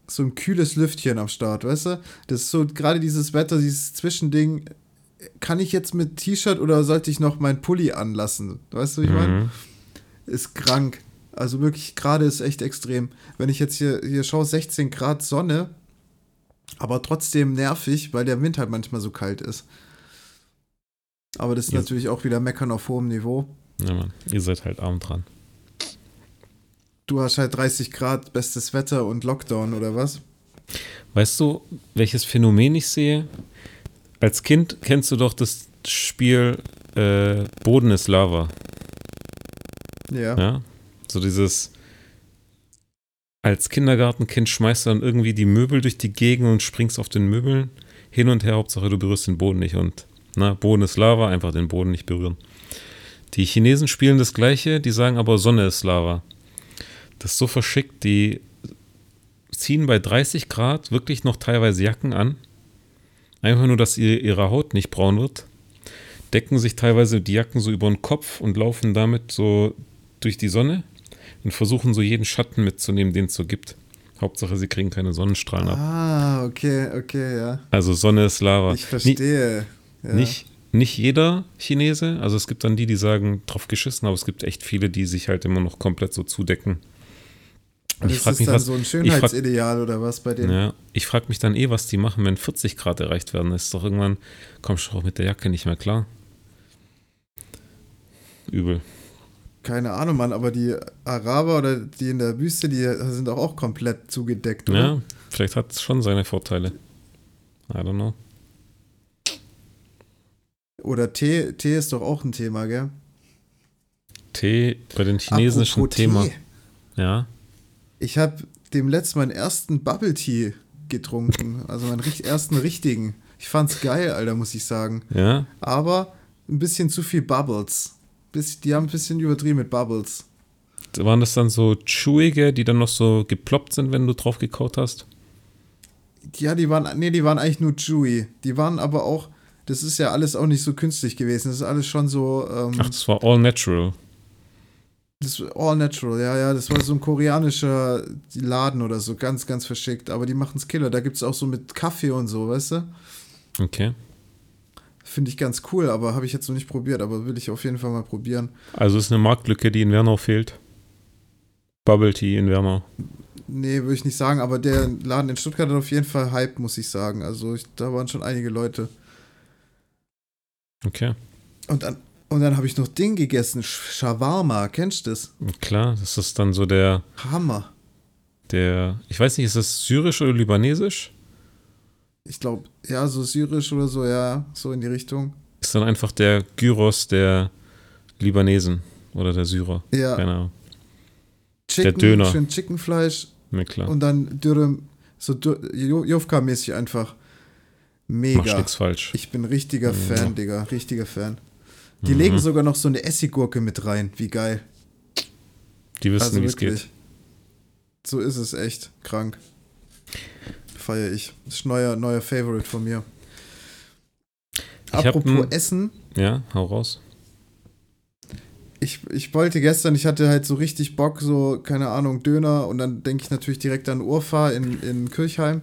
[SPEAKER 3] so ein kühles Lüftchen am Start, weißt du? Das ist so gerade dieses Wetter, dieses Zwischending, kann ich jetzt mit T-Shirt oder sollte ich noch meinen Pulli anlassen? Weißt du, wie ich mhm. meine? Ist krank. Also wirklich, gerade ist echt extrem. Wenn ich jetzt hier, hier schaue, 16 Grad Sonne, aber trotzdem nervig, weil der Wind halt manchmal so kalt ist. Aber das ist ja. natürlich auch wieder Meckern auf hohem Niveau.
[SPEAKER 2] Ja, Mann, ihr seid halt arm dran.
[SPEAKER 3] Du hast halt 30 Grad, bestes Wetter und Lockdown, oder was?
[SPEAKER 2] Weißt du, welches Phänomen ich sehe? Als Kind kennst du doch das Spiel äh, Boden ist Lava.
[SPEAKER 3] Ja.
[SPEAKER 2] ja. So dieses. Als Kindergartenkind schmeißt du dann irgendwie die Möbel durch die Gegend und springst auf den Möbeln hin und her. Hauptsache, du berührst den Boden nicht. Und na, Boden ist Lava, einfach den Boden nicht berühren. Die Chinesen spielen das Gleiche, die sagen aber Sonne ist Lava. Das ist so verschickt, die ziehen bei 30 Grad wirklich noch teilweise Jacken an Einfach nur, dass ihr, ihre Haut nicht braun wird. Decken sich teilweise die Jacken so über den Kopf und laufen damit so durch die Sonne und versuchen so jeden Schatten mitzunehmen, den es so gibt. Hauptsache, sie kriegen keine Sonnenstrahlen ab.
[SPEAKER 3] Ah, okay, okay, ja.
[SPEAKER 2] Also Sonne ist Lava.
[SPEAKER 3] Ich verstehe.
[SPEAKER 2] Ja. Nicht, nicht jeder Chinese, also es gibt dann die, die sagen, drauf geschissen, aber es gibt echt viele, die sich halt immer noch komplett so zudecken.
[SPEAKER 3] Und das ist mich, dann was, so ein Schönheitsideal oder was bei denen?
[SPEAKER 2] Ja, ich frage mich dann eh, was die machen, wenn 40 Grad erreicht werden. Das ist doch irgendwann, kommst du auch mit der Jacke nicht mehr klar. Übel.
[SPEAKER 3] Keine Ahnung, Mann, aber die Araber oder die in der Wüste, die sind auch, auch komplett zugedeckt, oder?
[SPEAKER 2] Ja, vielleicht hat es schon seine Vorteile. I don't know.
[SPEAKER 3] Oder Tee, Tee ist doch auch ein Thema, gell?
[SPEAKER 2] Tee bei den Chinesen ist ein Thema. Ja.
[SPEAKER 3] Ich habe dem letzten meinen ersten Bubble Tea getrunken. Also meinen ersten richtigen. Ich fand's geil, Alter, muss ich sagen.
[SPEAKER 2] Ja.
[SPEAKER 3] Aber ein bisschen zu viel Bubbles. Die haben ein bisschen übertrieben mit Bubbles.
[SPEAKER 2] Waren das dann so chewige, die dann noch so geploppt sind, wenn du drauf gekaut hast?
[SPEAKER 3] Ja, die waren, nee, die waren eigentlich nur chewy. Die waren aber auch, das ist ja alles auch nicht so künstlich gewesen. Das ist alles schon so. Ähm,
[SPEAKER 2] Ach, das war all natural.
[SPEAKER 3] Das all natural, ja, ja. Das war so ein koreanischer Laden oder so, ganz, ganz verschickt. Aber die machen es Killer. Da gibt es auch so mit Kaffee und so, weißt du?
[SPEAKER 2] Okay.
[SPEAKER 3] Finde ich ganz cool, aber habe ich jetzt noch nicht probiert, aber will ich auf jeden Fall mal probieren.
[SPEAKER 2] Also ist eine Marktlücke, die in Wernau fehlt. Bubble Tea in Wernau.
[SPEAKER 3] Nee, würde ich nicht sagen, aber der Laden in Stuttgart hat auf jeden Fall Hype, muss ich sagen. Also ich, da waren schon einige Leute.
[SPEAKER 2] Okay.
[SPEAKER 3] Und dann, und dann habe ich noch Ding gegessen, Shawarma, kennst du das?
[SPEAKER 2] Klar, das ist dann so der.
[SPEAKER 3] Hammer.
[SPEAKER 2] Der, ich weiß nicht, ist das syrisch oder libanesisch?
[SPEAKER 3] Ich glaube, ja, so syrisch oder so, ja, so in die Richtung.
[SPEAKER 2] Ist dann einfach der Gyros der Libanesen oder der Syrer.
[SPEAKER 3] Ja.
[SPEAKER 2] Genau.
[SPEAKER 3] Chicken,
[SPEAKER 2] Der Döner.
[SPEAKER 3] Schön Chickenfleisch
[SPEAKER 2] Na klar.
[SPEAKER 3] und dann Dürüm, so Dür- Jo- Einfach.
[SPEAKER 2] Machst
[SPEAKER 3] Mega.
[SPEAKER 2] nichts falsch.
[SPEAKER 3] Ich bin richtiger
[SPEAKER 2] Ja.
[SPEAKER 3] Fan, Digga, richtiger Fan. Die
[SPEAKER 2] Mhm.
[SPEAKER 3] legen sogar noch so eine Essiggurke mit rein, wie geil.
[SPEAKER 2] Die wissen,
[SPEAKER 3] Also
[SPEAKER 2] wie es geht.
[SPEAKER 3] So ist es echt krank. Feier ich. Das ist neuer, neuer Favorite von mir.
[SPEAKER 2] hab
[SPEAKER 3] Apropos Essen,
[SPEAKER 2] Ja, hau raus.
[SPEAKER 3] ich, ich wollte gestern, ich hatte halt so richtig Bock, so, keine Ahnung, Döner und dann denke ich natürlich direkt an Urfa in, in Kirchheim.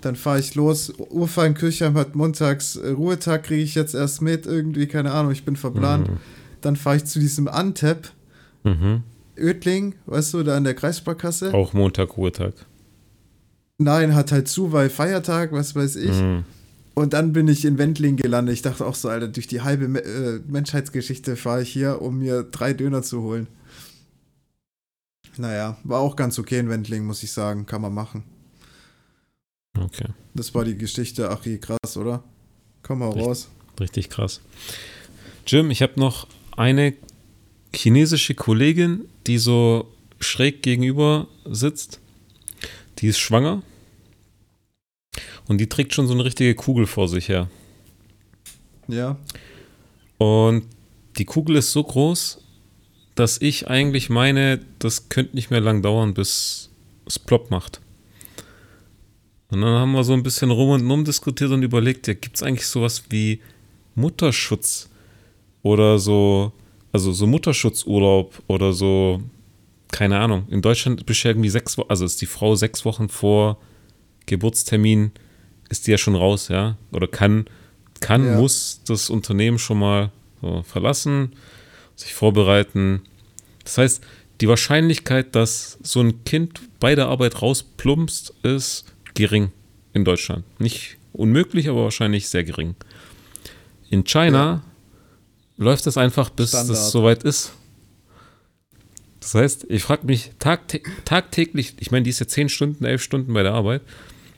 [SPEAKER 3] Dann fahre ich los. Urfa in Kirchheim hat montags äh, Ruhetag, kriege ich jetzt erst mit, irgendwie, keine Ahnung, ich bin verplant. Dann fahre ich zu diesem Antep,
[SPEAKER 2] Mhm.
[SPEAKER 3] Ödling, weißt du, da an der Kreissparkasse.
[SPEAKER 2] Auch Montag, Ruhetag.
[SPEAKER 3] Nein, hat halt zu, weil Feiertag, was weiß ich.
[SPEAKER 2] Mhm.
[SPEAKER 3] Und dann bin ich in Wendling gelandet. Ich dachte auch so, Alter, durch die halbe Me äh, Menschheitsgeschichte fahre ich hier, um mir drei Döner zu holen. Naja, war auch ganz okay in Wendling, muss ich sagen. Kann man machen.
[SPEAKER 2] Okay,
[SPEAKER 3] Das war die Geschichte. Ach, je, krass, oder? Komm mal
[SPEAKER 2] Richtig.
[SPEAKER 3] raus.
[SPEAKER 2] richtig krass. Jim, ich habe noch eine chinesische Kollegin, die so schräg gegenüber sitzt. Die ist schwanger. Und die trägt schon so eine richtige Kugel vor sich her.
[SPEAKER 3] Ja.
[SPEAKER 2] Und die Kugel ist so groß, dass ich eigentlich meine, das könnte nicht mehr lang dauern, bis es plopp macht. Und dann haben wir so ein bisschen rum und um diskutiert und überlegt, ja, gibt es eigentlich sowas wie Mutterschutz oder so, also so Mutterschutzurlaub oder so, keine Ahnung. In Deutschland bist du irgendwie sechs Wochen, also ist die Frau sechs Wochen vor Geburtstermin, ist die ja schon raus, ja, oder kann, kann,
[SPEAKER 3] Ja.
[SPEAKER 2] muss das Unternehmen schon mal so verlassen, sich vorbereiten. Das heißt, die Wahrscheinlichkeit, dass so ein Kind bei der Arbeit rausplumpst, ist gering in Deutschland. Nicht unmöglich, aber wahrscheinlich sehr gering. In China läuft das einfach, bis
[SPEAKER 3] Standard.
[SPEAKER 2] das soweit ist. Das heißt, ich frage mich tagtä tagtäglich, ich meine, die ist ja 10 Stunden, 11 Stunden bei der Arbeit,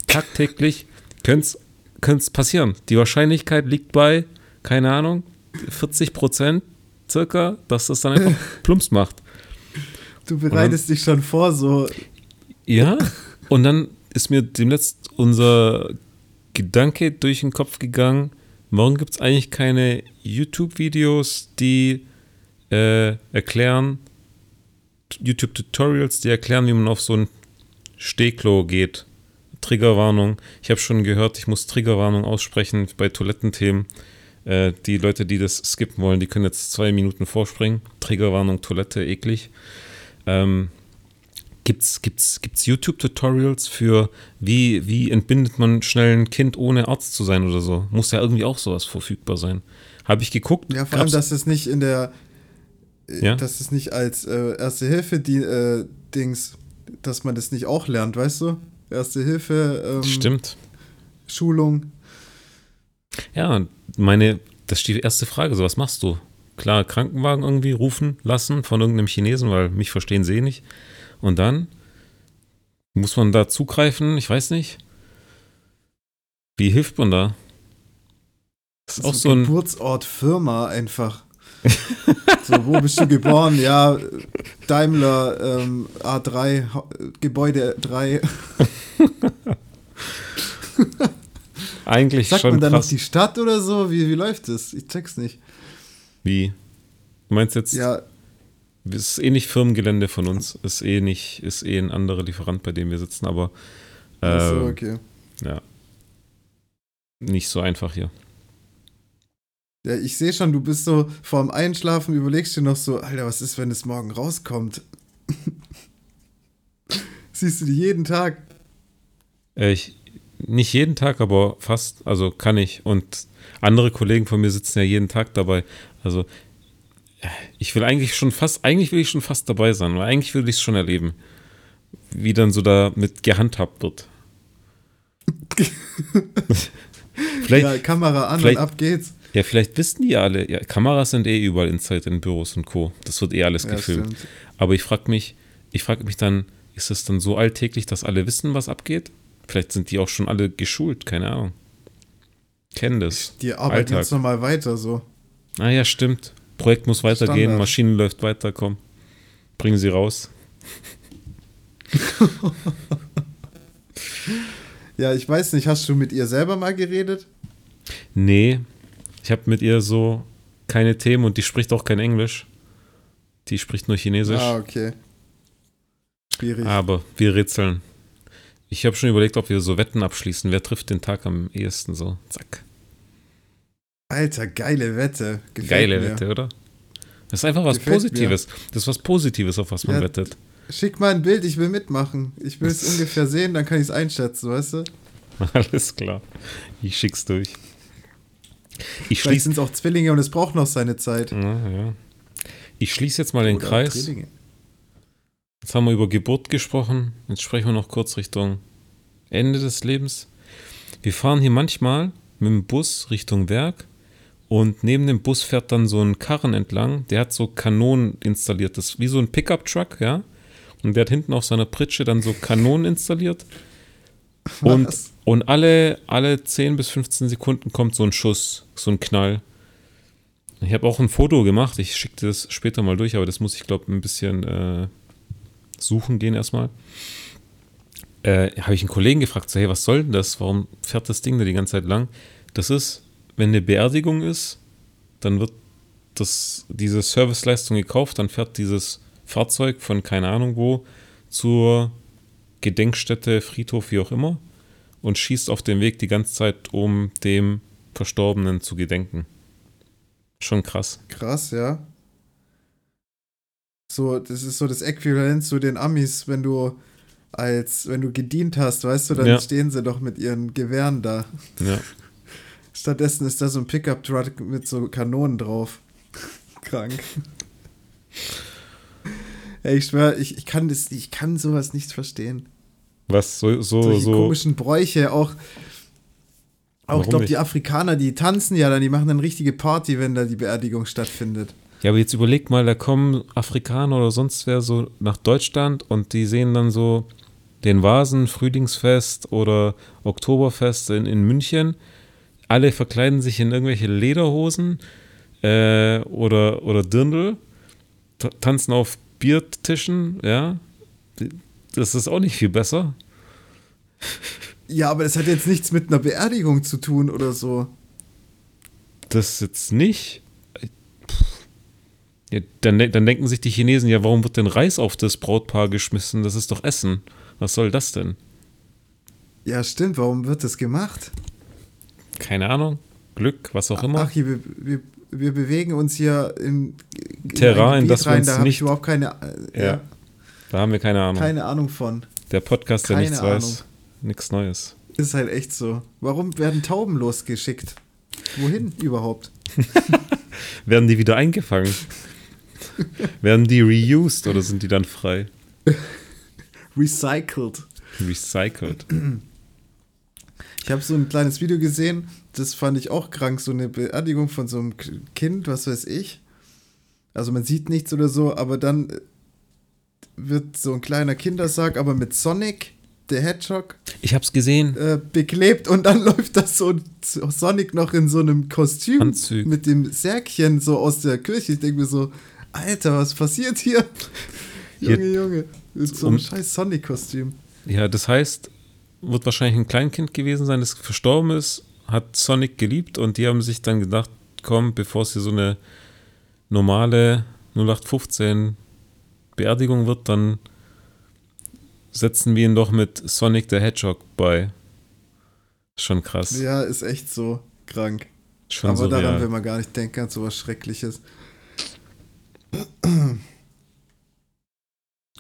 [SPEAKER 2] tagtäglich könnte es passieren. Die Wahrscheinlichkeit liegt bei, keine Ahnung, 40 Prozent circa, dass das dann einfach plumps macht.
[SPEAKER 3] Du bereitest dich schon vor, so.
[SPEAKER 2] Ja, und dann ist mir demnächst unser Gedanke durch den Kopf gegangen, morgen gibt es eigentlich keine YouTube-Videos, die äh, erklären, YouTube-Tutorials, die erklären, wie man auf so ein Stehklo geht. Triggerwarnung. Ich habe schon gehört, ich muss Triggerwarnung aussprechen bei Toilettenthemen. Äh, die Leute, die das skippen wollen, die können jetzt zwei Minuten vorspringen. Triggerwarnung, Toilette, eklig. Ähm, Gibt's, gibt's, gibt's YouTube-Tutorials für wie, wie entbindet man schnell ein Kind ohne Arzt zu sein oder so? Muss ja irgendwie auch sowas verfügbar sein. Habe ich geguckt.
[SPEAKER 3] Ja, vor allem, dass es nicht in der. äh,
[SPEAKER 2] Ja?
[SPEAKER 3] Dass es nicht als äh, Erste Hilfe die äh, Dings, dass man das nicht auch lernt, weißt du? Erste Hilfe, ähm,
[SPEAKER 2] Stimmt.
[SPEAKER 3] Schulung.
[SPEAKER 2] Ja, meine, das ist die erste Frage. So, was machst du? Klar, Krankenwagen irgendwie rufen lassen von irgendeinem Chinesen, weil mich verstehen sie eh nicht. Und dann muss man da zugreifen, ich weiß nicht. Wie hilft man da? Das ist auch so ein.
[SPEAKER 3] Geburtsort Firma einfach. so, wo bist du geboren? Ja, Daimler ähm, A3, Ha- Gebäude 3.
[SPEAKER 2] Eigentlich
[SPEAKER 3] Sagt
[SPEAKER 2] schon
[SPEAKER 3] man dann
[SPEAKER 2] krass.
[SPEAKER 3] noch die Stadt oder so? Wie, wie läuft das? Ich check's nicht.
[SPEAKER 2] Wie? Du meinst jetzt,
[SPEAKER 3] Ja,
[SPEAKER 2] es ist eh nicht Firmengelände von uns, ist eh nicht, ist eh ein anderer Lieferant, bei dem wir sitzen, aber
[SPEAKER 3] Ach so,
[SPEAKER 2] äh,
[SPEAKER 3] okay.
[SPEAKER 2] ja. Nicht so einfach hier.
[SPEAKER 3] Ja, ich sehe schon, du bist so vorm Einschlafen, überlegst dir noch so, Alter, was ist, wenn es morgen rauskommt? Siehst du die jeden Tag?
[SPEAKER 2] Äh, Ich, nicht jeden Tag, aber fast, also kann ich. Und andere Kollegen von mir sitzen ja jeden Tag dabei. Also äh, ich will eigentlich schon fast, eigentlich will ich schon fast dabei sein, weil eigentlich will ich es schon erleben, wie dann so damit gehandhabt wird. vielleicht,
[SPEAKER 3] ja, Kamera an und ab geht's.
[SPEAKER 2] ja, vielleicht wissen die ja alle, ja, Kameras sind eh überall inside in Büros und Co. Das wird eh alles
[SPEAKER 3] Ja,
[SPEAKER 2] gefilmt.
[SPEAKER 3] stimmt.
[SPEAKER 2] Aber ich frage mich, ich frage mich dann, ist es dann so alltäglich, dass alle wissen, was abgeht? Vielleicht sind die auch schon alle geschult, keine Ahnung. Kennen das.
[SPEAKER 3] Die arbeiten jetzt nochmal weiter so.
[SPEAKER 2] Ah ja, stimmt. Projekt muss weitergehen,
[SPEAKER 3] Standard.
[SPEAKER 2] Maschine läuft weiter, komm. Bringen sie raus.
[SPEAKER 3] Ja, ich weiß nicht, hast du mit ihr selber mal geredet?
[SPEAKER 2] Nee, ich habe mit ihr so keine Themen und die spricht auch kein Englisch. Die spricht nur Chinesisch.
[SPEAKER 3] Ah, okay. Schwierig.
[SPEAKER 2] Aber wir rätseln. Ich habe schon überlegt, ob wir so Wetten abschließen. Wer trifft den Tag am ehesten so? Zack.
[SPEAKER 3] Alter, geile Wette. Gefällt
[SPEAKER 2] Geile
[SPEAKER 3] mir.
[SPEAKER 2] Wette, oder? Das ist einfach was
[SPEAKER 3] Gefällt
[SPEAKER 2] Positives. Das ist was Positives, auf was man
[SPEAKER 3] Ja.
[SPEAKER 2] wettet.
[SPEAKER 3] Schick mal ein Bild, ich will mitmachen. Ich will es ungefähr sehen, dann kann ich es einschätzen, weißt du?
[SPEAKER 2] Alles klar. Ich schick's durch. Ich
[SPEAKER 3] Vielleicht
[SPEAKER 2] schließe
[SPEAKER 3] sind es auch Zwillinge und es braucht noch seine Zeit.
[SPEAKER 2] ja, ja. Ich schließe jetzt mal den
[SPEAKER 3] Oder
[SPEAKER 2] Kreis.
[SPEAKER 3] Drillinge.
[SPEAKER 2] Jetzt haben wir über Geburt gesprochen. Jetzt sprechen wir noch kurz Richtung Ende des Lebens. Wir fahren hier manchmal mit dem Bus Richtung Werk und neben dem Bus fährt dann so ein Karren entlang. Der hat so Kanonen installiert. Das ist wie so ein Pickup-Truck, ja. Und der hat hinten auf seiner Pritsche dann so Kanonen installiert. Und,
[SPEAKER 3] Was?
[SPEAKER 2] und alle, alle 10 bis 15 Sekunden kommt so ein Schuss, so ein Knall. Ich habe auch ein Foto gemacht. Ich schicke dir das später mal durch, aber das muss ich, glaube ein bisschen äh, suchen gehen erstmal. Äh, habe ich einen Kollegen gefragt, so, hey, was soll denn das? Warum fährt das Ding da die ganze Zeit lang? Das ist, wenn eine Beerdigung ist, dann wird das, diese Serviceleistung gekauft, dann fährt dieses Fahrzeug von keine Ahnung wo zur Gedenkstätte, Friedhof, wie auch immer, und schießt auf dem Weg die ganze Zeit, um dem Verstorbenen zu gedenken. Schon krass.
[SPEAKER 3] Krass, ja. So, das ist so das Äquivalent zu den Amis, wenn du als, wenn du gedient hast, weißt du, dann
[SPEAKER 2] Ja.
[SPEAKER 3] stehen sie doch mit ihren Gewehren da.
[SPEAKER 2] Ja.
[SPEAKER 3] Stattdessen ist da so ein Pickup-Truck mit so Kanonen drauf. Krank. Ey, ich schwör, ich, ich kann das, ich kann sowas nicht verstehen.
[SPEAKER 2] Was so, so,
[SPEAKER 3] Solche
[SPEAKER 2] so.
[SPEAKER 3] komischen Bräuche, auch, auch ich glaube, die Afrikaner, die tanzen ja dann, die machen dann richtige Party, wenn da die Beerdigung stattfindet.
[SPEAKER 2] Ja, aber jetzt überleg mal, da kommen Afrikaner oder sonst wer so nach Deutschland und die sehen dann so den Vasen, Frühlingsfest oder Oktoberfest in, in München. Alle verkleiden sich in irgendwelche Lederhosen äh, oder, oder Dirndl, ta- tanzen auf Biertischen, ja. Das ist auch nicht viel besser.
[SPEAKER 3] Ja, aber das hat jetzt nichts mit einer Beerdigung zu tun oder so.
[SPEAKER 2] Das jetzt nicht. Ja, dann, dann denken sich die Chinesen, ja, warum wird denn Reis auf das Brautpaar geschmissen? Das ist doch Essen. Was soll das denn?
[SPEAKER 3] Ja, stimmt, warum wird das gemacht?
[SPEAKER 2] Keine Ahnung. Glück, was auch immer.
[SPEAKER 3] Ach, hier, wir, wir, bewegen uns hier in, in
[SPEAKER 2] Terrain,
[SPEAKER 3] Gebiet
[SPEAKER 2] das wir uns
[SPEAKER 3] da
[SPEAKER 2] nicht-
[SPEAKER 3] überhaupt keine, äh,
[SPEAKER 2] Ja,
[SPEAKER 3] ja,
[SPEAKER 2] Da haben wir keine Ahnung.
[SPEAKER 3] keine Ahnung von.
[SPEAKER 2] Der Podcast, der
[SPEAKER 3] keine
[SPEAKER 2] nichts
[SPEAKER 3] Ahnung.
[SPEAKER 2] weiß. Nichts Neues.
[SPEAKER 3] Ist halt echt so. Warum werden Tauben losgeschickt? Wohin überhaupt?
[SPEAKER 2] Werden die wieder eingefangen? Werden die reused oder sind die dann frei?
[SPEAKER 3] Recycled.
[SPEAKER 2] Recycled.
[SPEAKER 3] Ich habe so ein kleines Video gesehen, das fand ich auch krank, so eine Beerdigung von so einem Kind, was weiß ich. Also man sieht nichts oder so, aber dann äh, wird so ein kleiner Kindersarg, aber mit Sonic, der Hedgehog,
[SPEAKER 2] Ich hab's gesehen.
[SPEAKER 3] äh, beklebt und dann läuft das so so Sonic noch in so einem Kostüm
[SPEAKER 2] Anzug.
[SPEAKER 3] mit dem Särkchen so aus der Kirche. Ich denke mir so, Alter, was passiert hier?
[SPEAKER 2] Hier-
[SPEAKER 3] Junge, Junge, mit so
[SPEAKER 2] Um-
[SPEAKER 3] einem scheiß Sonic-Kostüm.
[SPEAKER 2] Ja, das heißt, wird wahrscheinlich ein Kleinkind gewesen sein, das verstorben ist, hat Sonic geliebt und die haben sich dann gedacht, komm, bevor es hier so eine normale 0815 Beerdigung wird, dann setzen wir ihn doch mit Sonic the Hedgehog bei. Schon krass.
[SPEAKER 3] Ja, ist echt so krank.
[SPEAKER 2] Schon
[SPEAKER 3] Aber
[SPEAKER 2] surreal.
[SPEAKER 3] daran will man gar nicht denken, an sowas Schreckliches.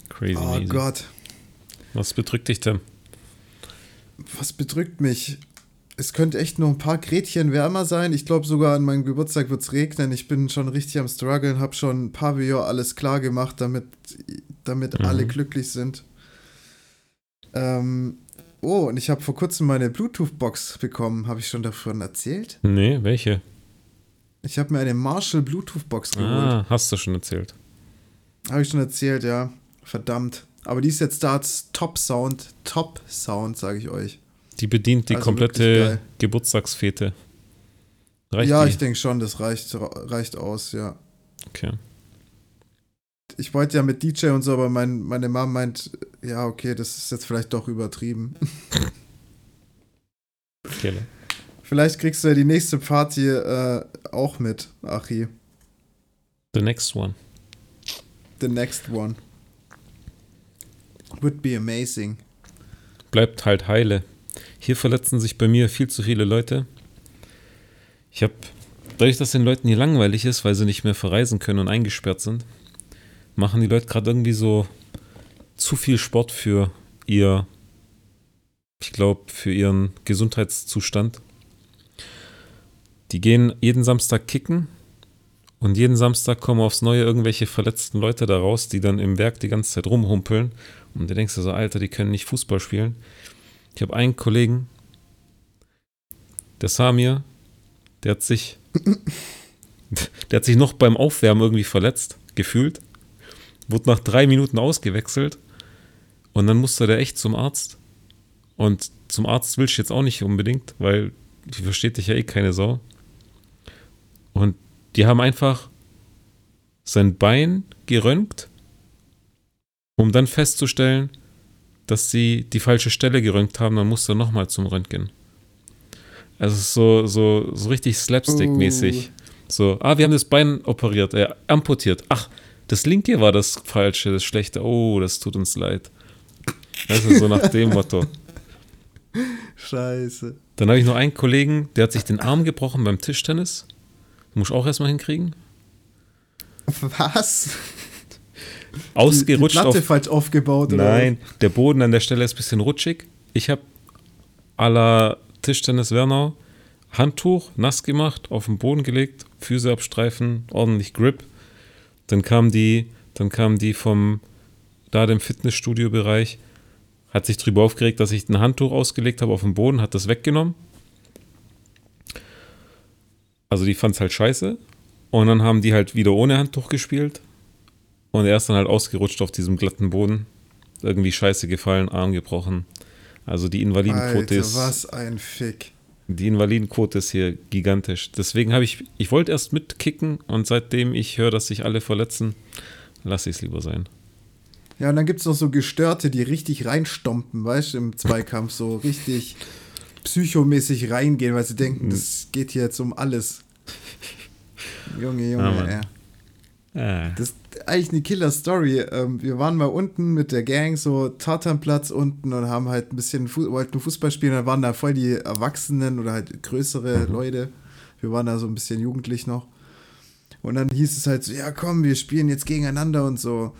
[SPEAKER 2] Crazy.
[SPEAKER 3] Oh. Gott,
[SPEAKER 2] Was bedrückt dich denn?
[SPEAKER 3] Was bedrückt mich? Es könnte echt nur ein paar Gretchen wärmer sein. Ich glaube sogar an meinem Geburtstag wird es regnen. Ich bin schon richtig am struggeln, habe schon Pavillon alles klar gemacht, damit, damit
[SPEAKER 2] Mhm.
[SPEAKER 3] alle glücklich sind. Ähm, oh, und ich habe vor kurzem meine Bluetooth-Box bekommen. Habe ich schon davon erzählt?
[SPEAKER 2] Nee, welche?
[SPEAKER 3] Ich habe mir eine Marshall Bluetooth-Box geholt.
[SPEAKER 2] Ah, hast du schon erzählt.
[SPEAKER 3] Habe ich schon erzählt, ja. Verdammt. Aber die ist jetzt da als Top Sound. Top Sound, sage ich euch.
[SPEAKER 2] Die bedient die
[SPEAKER 3] Also
[SPEAKER 2] komplette. Geburtstagsfete. Reicht
[SPEAKER 3] ja,
[SPEAKER 2] die?
[SPEAKER 3] ich denke schon, das reicht, reicht aus, ja.
[SPEAKER 2] Okay.
[SPEAKER 3] Ich wollte ja mit DJ und so, aber mein, meine Mom meint, ja, okay, das ist jetzt vielleicht doch übertrieben.
[SPEAKER 2] okay.
[SPEAKER 3] vielleicht kriegst du ja die nächste Party äh, auch mit, Achi.
[SPEAKER 2] The next one.
[SPEAKER 3] The next one. Would be amazing.
[SPEAKER 2] Bleibt halt heile. Hier verletzen sich bei mir viel zu viele Leute. Ich habe, dadurch, dass den Leuten hier langweilig ist, weil sie nicht mehr verreisen können und eingesperrt sind, machen die Leute gerade irgendwie so zu viel Sport für ihr, ich glaube, für ihren Gesundheitszustand. Die gehen jeden Samstag kicken und jeden Samstag kommen aufs Neue irgendwelche verletzten Leute da raus, die dann im Werk die ganze Zeit rumhumpeln. Und du denkst dir so, Alter, die können nicht Fußball spielen. Ich habe einen Kollegen, der Samir, der hat sich, der hat sich noch beim Aufwärmen irgendwie verletzt, gefühlt. Wurde nach drei Minuten ausgewechselt und dann musste der echt zum Arzt. Und zum Arzt willst du jetzt auch nicht unbedingt, weil die versteht dich ja eh keine Sau. Und die haben einfach sein Bein geröntgt, um dann festzustellen, dass sie die falsche Stelle geröntgt haben, dann musste er nochmal zum Röntgen. Also es ist so, so, so richtig Slapstick-mäßig. So, ah, wir haben das Bein operiert, äh, amputiert. Ach, das linke war das falsche, das schlechte. Oh, das tut uns leid. Das ist so nach dem Motto.
[SPEAKER 3] Scheiße.
[SPEAKER 2] Dann habe ich noch einen Kollegen, der hat sich den Arm gebrochen beim Tischtennis. Muss ich auch erstmal hinkriegen.
[SPEAKER 3] Was?
[SPEAKER 2] Ausgerutscht
[SPEAKER 3] die Platte
[SPEAKER 2] auf
[SPEAKER 3] falsch aufgebaut, oder?
[SPEAKER 2] Nein, der Boden an der Stelle ist ein bisschen rutschig. Ich habe à la Tischtennis Wernau Handtuch nass gemacht, auf den Boden gelegt, Füße abstreifen, ordentlich Grip. Dann kam die, dann kam die vom da dem Fitnessstudio-Bereich, hat sich drüber aufgeregt, dass ich ein Handtuch ausgelegt habe auf dem Boden, hat das weggenommen. Also die fand es halt scheiße. Und dann haben die halt wieder ohne Handtuch gespielt. Und er ist dann halt ausgerutscht auf diesem glatten Boden. Irgendwie scheiße gefallen, Arm gebrochen. Also die Invalidenquote
[SPEAKER 3] Alter,
[SPEAKER 2] ist.
[SPEAKER 3] was ein Fick.
[SPEAKER 2] Die Invalidenquote ist hier gigantisch. Deswegen habe ich, ich wollte erst mitkicken und seitdem ich höre, dass sich alle verletzen, lasse ich es lieber sein.
[SPEAKER 3] Ja, und dann gibt es noch so Gestörte, die richtig reinstompen, weißt du, im Zweikampf so richtig psychomäßig reingehen, weil sie denken, das geht hier jetzt um alles. Junge, Junge,
[SPEAKER 2] Ja, Mann.
[SPEAKER 3] ey.
[SPEAKER 2] Ah,
[SPEAKER 3] Das ist eigentlich eine Killer-Story. Ähm, wir waren mal unten mit der Gang, so Tatanplatz unten und haben halt ein bisschen, Fu wollten Fußball spielen. Da waren da voll die Erwachsenen oder halt größere Leute. Wir waren da so ein bisschen jugendlich noch. Und dann hieß es halt so, ja komm, wir spielen jetzt gegeneinander und so.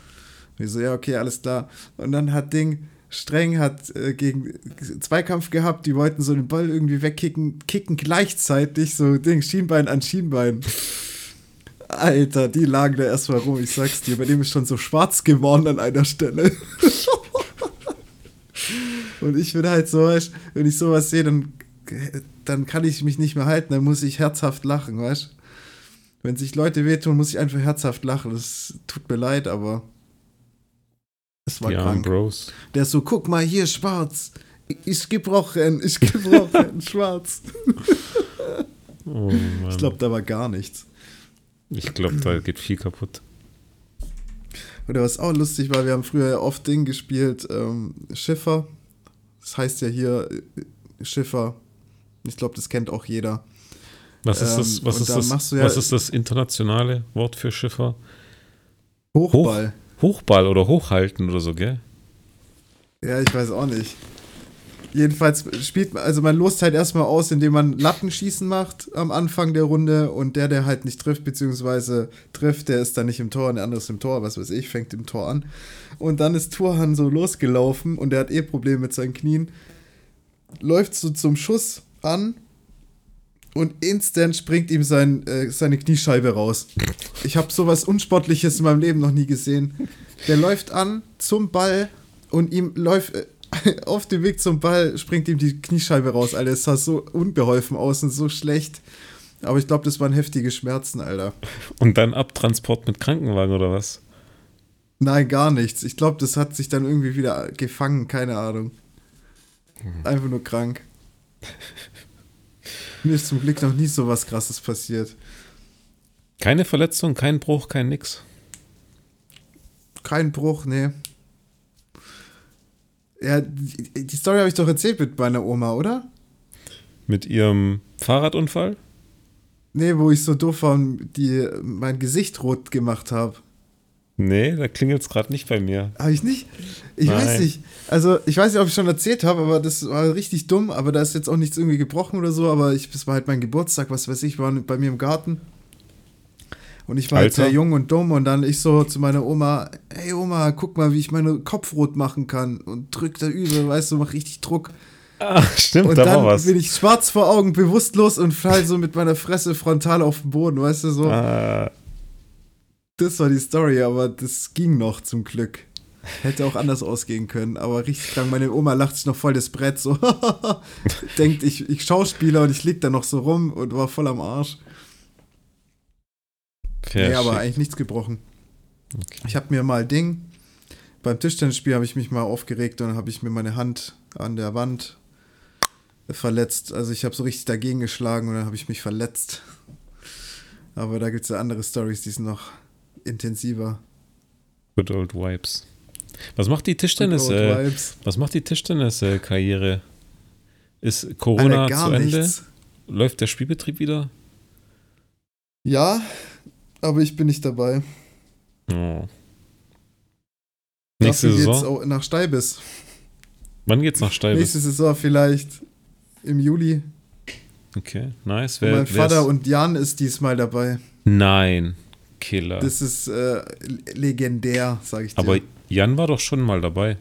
[SPEAKER 3] Wir so, ja okay, alles klar. Und dann hat Ding, Streng hat äh, gegen Zweikampf gehabt, die wollten so den Ball irgendwie wegkicken, kicken gleichzeitig, so Ding, Schienbein an Schienbein. Alter, die lagen da erstmal rum, ich sag's dir, bei dem ist schon so schwarz geworden an einer Stelle. Und ich bin halt so, weißt, wenn ich sowas sehe, dann, dann kann ich mich nicht mehr halten, dann muss ich herzhaft lachen, weißt Wenn sich Leute wehtun, muss ich einfach herzhaft lachen. Das tut mir leid, aber es war
[SPEAKER 2] die
[SPEAKER 3] krank.
[SPEAKER 2] Bros.
[SPEAKER 3] Der ist so, guck mal hier, schwarz. Ich gebrochen, ich gebrochen, schwarz.
[SPEAKER 2] Oh.
[SPEAKER 3] Ich glaube, da war gar nichts.
[SPEAKER 2] Ich glaube, da geht viel kaputt.
[SPEAKER 3] Oder was auch lustig war, wir haben früher oft Ding gespielt, ähm, Schiffer. Das heißt ja hier äh, Schiffer. Ich glaube, das kennt auch jeder.
[SPEAKER 2] Was ist
[SPEAKER 3] Ähm,
[SPEAKER 2] das, was
[SPEAKER 3] und
[SPEAKER 2] ist
[SPEAKER 3] da
[SPEAKER 2] das,
[SPEAKER 3] ja-
[SPEAKER 2] was ist das internationale Wort für Schiffer?
[SPEAKER 3] Hochball.
[SPEAKER 2] Hochball oder Hochhalten oder so, gell?
[SPEAKER 3] Ja, ich weiß auch nicht. Jedenfalls spielt man, also man lost halt erstmal aus, indem man Lattenschießen macht am Anfang der Runde und der, der halt nicht trifft, beziehungsweise trifft, der ist dann nicht im Tor und der andere ist im Tor, was weiß ich, fängt im Tor an. Und dann ist Turhan so losgelaufen und der hat eh Probleme mit seinen Knien. Läuft so zum Schuss an und instant springt ihm sein, äh, seine Kniescheibe raus. Ich habe sowas Unsportliches in meinem Leben noch nie gesehen. Der läuft an zum Ball und ihm läuft äh, auf dem Weg zum Ball springt ihm die Kniescheibe raus, Alter. Es sah so unbeholfen aus und so schlecht. Aber ich glaube, das waren heftige Schmerzen, Alter.
[SPEAKER 2] Und dann Abtransport mit Krankenwagen oder was?
[SPEAKER 3] Nein, gar nichts. Ich glaube, das hat sich dann irgendwie wieder gefangen, keine Ahnung. Einfach nur krank. Mir ist zum Glück noch nie so was krasses passiert.
[SPEAKER 2] Keine Verletzung, kein Bruch, kein Nix.
[SPEAKER 3] Kein Bruch, nee. Ja, die, die Story habe ich doch erzählt mit meiner Oma, oder?
[SPEAKER 2] Mit ihrem Fahrradunfall?
[SPEAKER 3] Nee, wo ich so doof war und die mein Gesicht rot gemacht habe.
[SPEAKER 2] Nee, da klingelt es gerade nicht bei mir.
[SPEAKER 3] Habe ich nicht? Ich
[SPEAKER 2] Nein.
[SPEAKER 3] weiß nicht. Also, ich weiß nicht, ob ich schon erzählt habe, aber das war richtig dumm. Aber da ist jetzt auch nichts irgendwie gebrochen oder so. Aber ich, das war halt mein Geburtstag, was weiß ich, war bei mir im Garten. Und ich war halt
[SPEAKER 2] Alter.
[SPEAKER 3] sehr jung und dumm. Und dann ich so zu meiner Oma: Hey Oma, guck mal, wie ich meine Kopf rot machen kann. Und drück da übel, weißt du, mach richtig Druck.
[SPEAKER 2] Ah, stimmt,
[SPEAKER 3] Und
[SPEAKER 2] da
[SPEAKER 3] dann
[SPEAKER 2] war was.
[SPEAKER 3] bin ich schwarz vor Augen, bewusstlos und fall so mit meiner Fresse frontal auf den Boden, weißt du, so.
[SPEAKER 2] Ah,
[SPEAKER 3] Das war die Story, aber das ging noch zum Glück. Hätte auch anders ausgehen können, aber richtig krank. Meine Oma lacht sich noch voll das Brett so. Denkt, ich, ich Schauspieler und ich lieg da noch so rum und war voll am Arsch.
[SPEAKER 2] fair
[SPEAKER 3] nee, aber eigentlich nichts gebrochen.
[SPEAKER 2] Okay.
[SPEAKER 3] Ich habe mir mal Ding, beim Tischtennisspiel habe ich mich mal aufgeregt und dann habe ich mir meine Hand an der Wand verletzt. Also ich habe so richtig dagegen geschlagen und dann habe ich mich verletzt. Aber da gibt es ja andere Stories, die sind noch intensiver.
[SPEAKER 2] Good old Vibes. Was macht die Tischtennis? Äh, was macht die Tischtennis-Karriere? Ist Corona
[SPEAKER 3] Alter,
[SPEAKER 2] zu Ende? Läuft der Spielbetrieb wieder?
[SPEAKER 3] Ja, aber ich bin nicht dabei.
[SPEAKER 2] Oh. Nächste
[SPEAKER 3] Dafür geht's
[SPEAKER 2] Saison?
[SPEAKER 3] auch nach Steibis.
[SPEAKER 2] Wann geht's nach Steibis?
[SPEAKER 3] Nächste Saison vielleicht im Juli.
[SPEAKER 2] Okay, nice.
[SPEAKER 3] Und
[SPEAKER 2] Wer,
[SPEAKER 3] mein Vater und Jan ist diesmal dabei.
[SPEAKER 2] Nein, Killer.
[SPEAKER 3] Das ist äh, legendär, sage ich dir.
[SPEAKER 2] Aber Jan war doch schon mal dabei.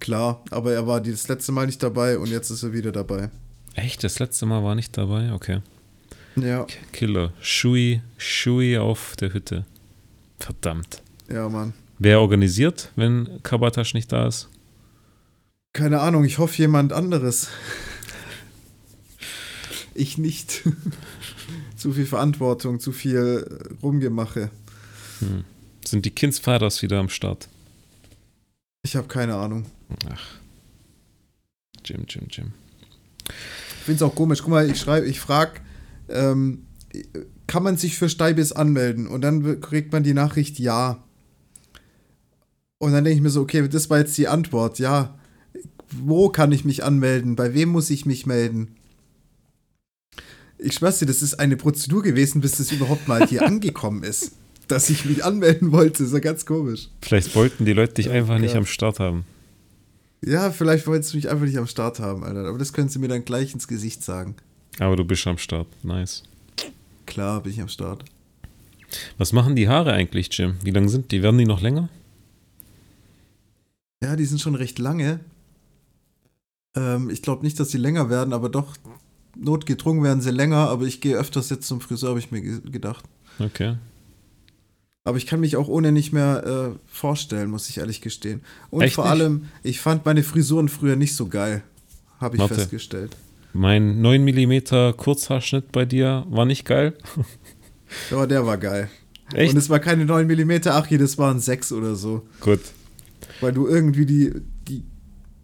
[SPEAKER 3] Klar, aber er war das letzte Mal nicht dabei und jetzt ist er wieder dabei.
[SPEAKER 2] Echt? Das letzte Mal war nicht dabei? Okay.
[SPEAKER 3] Ja,
[SPEAKER 2] Killer. Shui, Shui auf der Hütte. Verdammt.
[SPEAKER 3] ja, Mann.
[SPEAKER 2] Wer organisiert, wenn Kabatasch nicht da ist?
[SPEAKER 3] Keine Ahnung, ich hoffe jemand anderes. Ich nicht. Zu viel Verantwortung, zu viel äh, Rumgemache.
[SPEAKER 2] Sind die Kindsvaters wieder am Start?
[SPEAKER 3] Ich habe keine Ahnung.
[SPEAKER 2] Ach. Jim, Jim, Jim.
[SPEAKER 3] Ich finde es auch komisch. Guck mal, ich schreibe, ich frage, ähm, kann man sich für Steibis anmelden? Und dann kriegt man die Nachricht ja. Und dann denke ich mir so, okay, das war jetzt die Antwort, ja. Wo kann ich mich anmelden? Bei wem muss ich mich melden? Ich schwör's dir, das ist eine Prozedur gewesen, bis das überhaupt mal hier angekommen ist. Dass ich mich anmelden wollte, ist ja ganz komisch.
[SPEAKER 2] Vielleicht wollten die Leute dich einfach nicht
[SPEAKER 3] Gott.
[SPEAKER 2] am Start haben.
[SPEAKER 3] Ja, vielleicht wolltest du mich einfach nicht am Start haben, Alter. Aber das können sie mir dann gleich ins Gesicht sagen.
[SPEAKER 2] Aber du bist am Start. Nice.
[SPEAKER 3] Klar bin ich am Start.
[SPEAKER 2] Was machen die Haare eigentlich, Jim? Wie lang sind die? Werden die noch länger?
[SPEAKER 3] Ja, die sind schon recht lange. Ähm, ich glaube nicht, dass sie länger werden, aber doch notgedrungen werden sie länger. Aber ich gehe öfters jetzt zum Friseur, habe ich mir ge gedacht.
[SPEAKER 2] Okay.
[SPEAKER 3] Aber ich kann mich auch ohne nicht mehr äh, vorstellen, muss ich ehrlich gestehen. Und
[SPEAKER 2] Echt
[SPEAKER 3] vor
[SPEAKER 2] nicht?
[SPEAKER 3] allem, ich fand meine Frisuren früher nicht so geil. Habe ich
[SPEAKER 2] Warte.
[SPEAKER 3] festgestellt.
[SPEAKER 2] Mein 9 mm Kurzhaarschnitt bei dir war nicht geil.
[SPEAKER 3] Aber der war geil.
[SPEAKER 2] Echt?
[SPEAKER 3] Und es war keine 9 mm Achi, das waren 6 oder so.
[SPEAKER 2] Gut.
[SPEAKER 3] Weil du irgendwie die, die,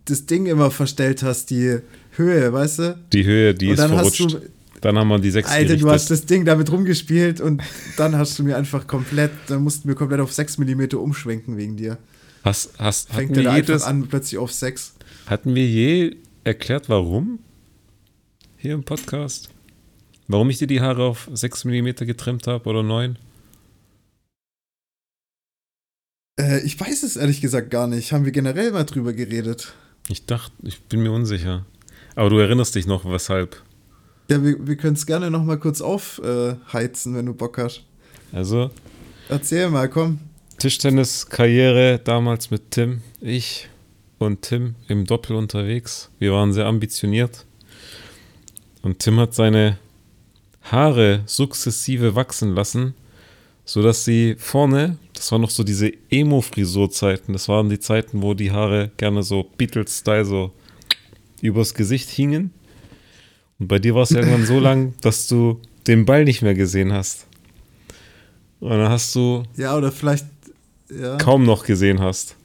[SPEAKER 3] das Ding immer verstellt hast, die Höhe, weißt du?
[SPEAKER 2] Die Höhe, die
[SPEAKER 3] Und
[SPEAKER 2] ist verrutscht.
[SPEAKER 3] du,
[SPEAKER 2] dann haben wir die 6
[SPEAKER 3] Alter, du
[SPEAKER 2] gerichtet.
[SPEAKER 3] hast das Ding damit rumgespielt und dann hast du mir einfach komplett, dann mussten wir komplett auf 6 mm umschwenken wegen dir.
[SPEAKER 2] Hast, hast,
[SPEAKER 3] Fängt er einfach
[SPEAKER 2] jedes,
[SPEAKER 3] an, plötzlich auf Sex.
[SPEAKER 2] hatten wir je erklärt, warum? Hier im Podcast? Warum ich dir die Haare auf 6 mm getrimmt habe oder 9?
[SPEAKER 3] Äh, ich weiß es ehrlich gesagt gar nicht. Haben wir generell mal drüber geredet?
[SPEAKER 2] Ich dachte, ich bin mir unsicher. Aber du erinnerst dich noch, weshalb.
[SPEAKER 3] Ja, wir, wir können es gerne noch mal kurz aufheizen, wenn du Bock hast.
[SPEAKER 2] Also,
[SPEAKER 3] Erzähl mal, komm.
[SPEAKER 2] Tischtennis-Karriere damals mit Tim. Ich und Tim im Doppel unterwegs. Wir waren sehr ambitioniert. Und Tim hat seine Haare sukzessive wachsen lassen, sodass sie vorne, das waren noch so diese Emo-Frisur-Zeiten, das waren die Zeiten, wo die Haare gerne so Beatles-Style so übers Gesicht hingen. Und bei dir war es irgendwann so lang, dass du den Ball nicht mehr gesehen hast. Und dann hast du
[SPEAKER 3] Ja, oder vielleicht, ja,
[SPEAKER 2] kaum noch gesehen hast.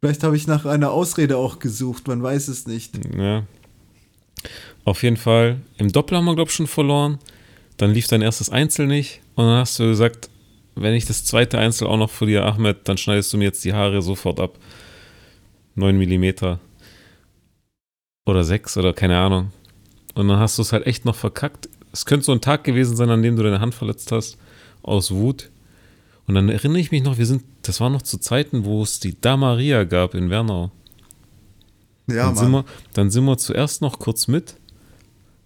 [SPEAKER 3] vielleicht habe ich nach einer Ausrede auch gesucht, man weiß es nicht.
[SPEAKER 2] Ja. Auf jeden Fall. Im Doppel haben wir, glaube ich, schon verloren. Dann lief dein erstes Einzel nicht. Und dann hast du gesagt, wenn ich das zweite Einzel auch noch verliere, Ahmed, dann schneidest du mir jetzt die Haare sofort ab. 9 Millimeter. Oder 6 oder keine Ahnung. Und dann hast du es halt echt noch verkackt. Es könnte so ein Tag gewesen sein, an dem du deine Hand verletzt hast. Aus Wut. Und dann erinnere ich mich noch, wir sind, das war noch zu Zeiten, wo es die Damaria gab in Wernau.
[SPEAKER 3] Ja,
[SPEAKER 2] dann, sind
[SPEAKER 3] Mann.
[SPEAKER 2] wir, dann sind wir zuerst noch kurz mit,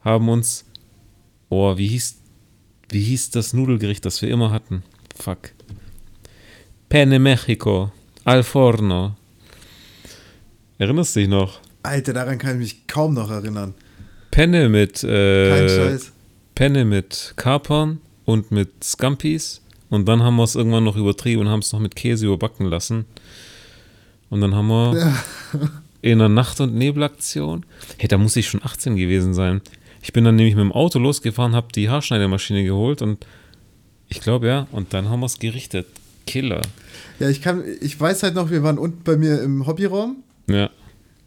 [SPEAKER 2] haben uns, oh, wie hieß, wie hieß das Nudelgericht, das wir immer hatten? Fuck. Penne Mexico, al forno. Erinnerst du dich noch?
[SPEAKER 3] Alter, daran kann ich mich kaum noch erinnern.
[SPEAKER 2] Penne mit,
[SPEAKER 3] Kein
[SPEAKER 2] äh,
[SPEAKER 3] Scheiß.
[SPEAKER 2] Penne mit Kapern und mit Scampis. Und dann haben wir es irgendwann noch übertrieben und haben es noch mit Käse überbacken lassen. Und dann haben wir
[SPEAKER 3] Ja.
[SPEAKER 2] in einer Nacht- und Nebelaktion. Hey, da muss ich schon 18 gewesen sein. Ich bin dann nämlich mit dem Auto losgefahren, habe die Haarschneidemaschine geholt und ich glaube ja, und dann haben wir es gerichtet. Killer.
[SPEAKER 3] Ja, ich kann, ich weiß halt noch, wir waren unten bei mir im Hobbyraum
[SPEAKER 2] Ja.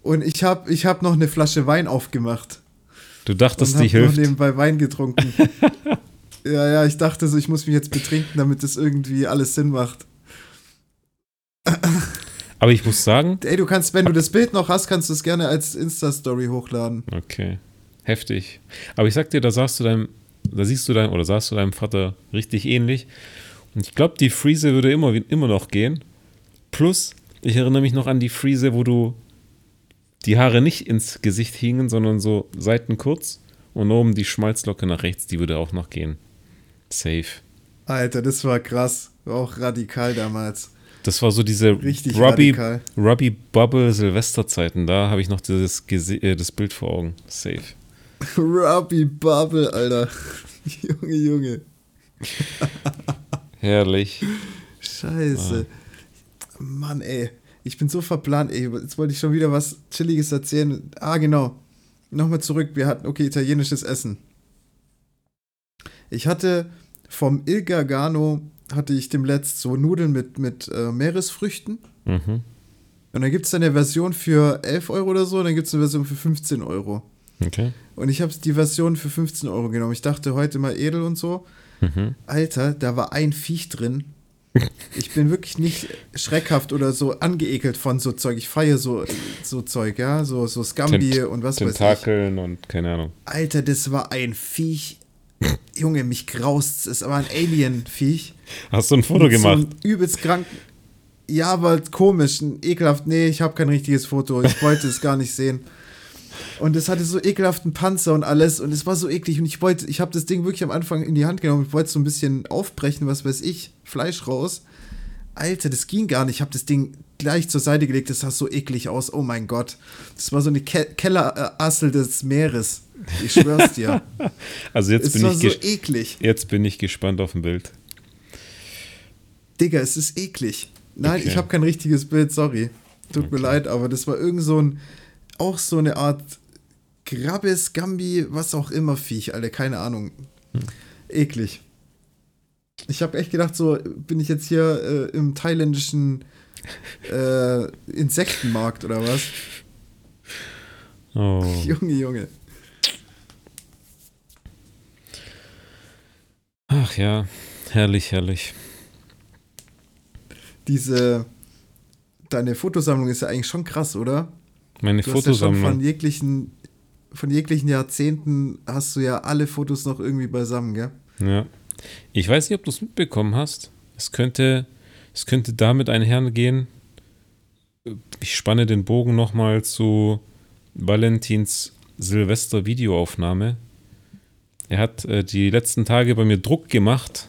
[SPEAKER 3] Und ich habe ich hab noch eine Flasche Wein aufgemacht.
[SPEAKER 2] Du dachtest, die
[SPEAKER 3] hab noch
[SPEAKER 2] hilft.
[SPEAKER 3] nebenbei Wein getrunken. ja, ja, ich dachte so, ich muss mich jetzt betrinken, damit das irgendwie alles Sinn macht.
[SPEAKER 2] Aber ich muss sagen,
[SPEAKER 3] Ey, du kannst, wenn du das Bild noch hast, kannst du es gerne als Insta-Story hochladen.
[SPEAKER 2] okay, heftig. Aber ich sag dir, da sahst du deinem, da siehst du deinem, oder sahst du deinem Vater richtig ähnlich. Und ich glaube, die Friese würde immer, immer noch gehen. Plus, ich erinnere mich noch an die Friese, wo du die Haare nicht ins Gesicht hingen, sondern so seitenkurz und oben die Schmalzlocke nach rechts, die würde auch noch gehen. Safe.
[SPEAKER 3] Alter, das war krass. War auch radikal damals.
[SPEAKER 2] Das war so diese
[SPEAKER 3] Richtig
[SPEAKER 2] Robbie,
[SPEAKER 3] radikal.
[SPEAKER 2] Robbie Bubble Silvesterzeiten. Da habe ich noch dieses Gese äh, das Bild vor Augen. Safe.
[SPEAKER 3] Robbie Bubble, Alter. Junge, Junge.
[SPEAKER 2] Herrlich.
[SPEAKER 3] Scheiße. Mann, ey. Ich bin so verplant, ey. Jetzt wollte ich schon wieder was Chilliges erzählen. Ah, genau. Nochmal zurück. Wir hatten, okay, italienisches Essen. Ich hatte vom Il Gargano hatte ich dem letzt so Nudeln mit, mit äh, Meeresfrüchten.
[SPEAKER 2] Mhm.
[SPEAKER 3] Und dann gibt es eine Version für 11 Euro oder so, und dann gibt es eine Version für 15 Euro.
[SPEAKER 2] Okay.
[SPEAKER 3] Und ich habe die Version für 15 Euro genommen. Ich dachte heute mal edel und so.
[SPEAKER 2] Mhm.
[SPEAKER 3] Alter, da war ein Viech drin. Ich bin wirklich nicht schreckhaft oder so angeekelt von so Zeug. Ich feiere so, so Zeug, ja, so, so Scambi
[SPEAKER 2] Tent-
[SPEAKER 3] und was weiß ich.
[SPEAKER 2] Tentakeln und keine Ahnung.
[SPEAKER 3] Alter, das war ein Viech. Junge, mich graust. Es war ein Alien-Viech.
[SPEAKER 2] Hast du ein Foto
[SPEAKER 3] So
[SPEAKER 2] gemacht?
[SPEAKER 3] ein übelst krank. Ja, aber komisch, ekelhaft. Nee, ich habe kein richtiges Foto. Ich wollte es gar nicht sehen. Und es hatte so ekelhaften Panzer und alles und es war so eklig und ich wollte, ich habe das Ding wirklich am Anfang in die Hand genommen, ich wollte so ein bisschen aufbrechen, was weiß ich, Fleisch raus. Alter, das ging gar nicht. Ich habe das Ding gleich zur Seite gelegt, das sah so eklig aus. Oh mein Gott. Das war so eine Ke Kellerassel des Meeres. Ich schwör's dir.
[SPEAKER 2] Also jetzt
[SPEAKER 3] es
[SPEAKER 2] bin,
[SPEAKER 3] war
[SPEAKER 2] ich
[SPEAKER 3] so eklig.
[SPEAKER 2] jetzt bin ich gespannt auf ein Bild.
[SPEAKER 3] Digga, es ist eklig. Nein,
[SPEAKER 2] Okay.
[SPEAKER 3] ich habe kein richtiges Bild, sorry. Tut mir
[SPEAKER 2] Okay.
[SPEAKER 3] leid, aber das war irgend so ein, auch so eine Art Grabbes, Gambi, was auch immer Viech, Alter, keine Ahnung.
[SPEAKER 2] Hm.
[SPEAKER 3] Eklig. Ich habe echt gedacht, so bin ich jetzt hier äh, im thailändischen äh, Insektenmarkt oder was?
[SPEAKER 2] Oh.
[SPEAKER 3] Junge, Junge.
[SPEAKER 2] Ach ja, herrlich, herrlich.
[SPEAKER 3] Diese, deine Fotosammlung ist ja eigentlich schon krass, oder?
[SPEAKER 2] Meine
[SPEAKER 3] Du hast ja schon
[SPEAKER 2] Fotosammlung.
[SPEAKER 3] von jeglichen, von jeglichen Jahrzehnten hast du ja alle Fotos noch irgendwie beisammen, gell?
[SPEAKER 2] Ja. Ich weiß nicht, ob du es mitbekommen hast. Es könnte, es könnte damit einhergehen. Ich spanne den Bogen nochmal zu Valentins Silvester-Videoaufnahme. Er hat äh, die letzten Tage bei mir Druck gemacht.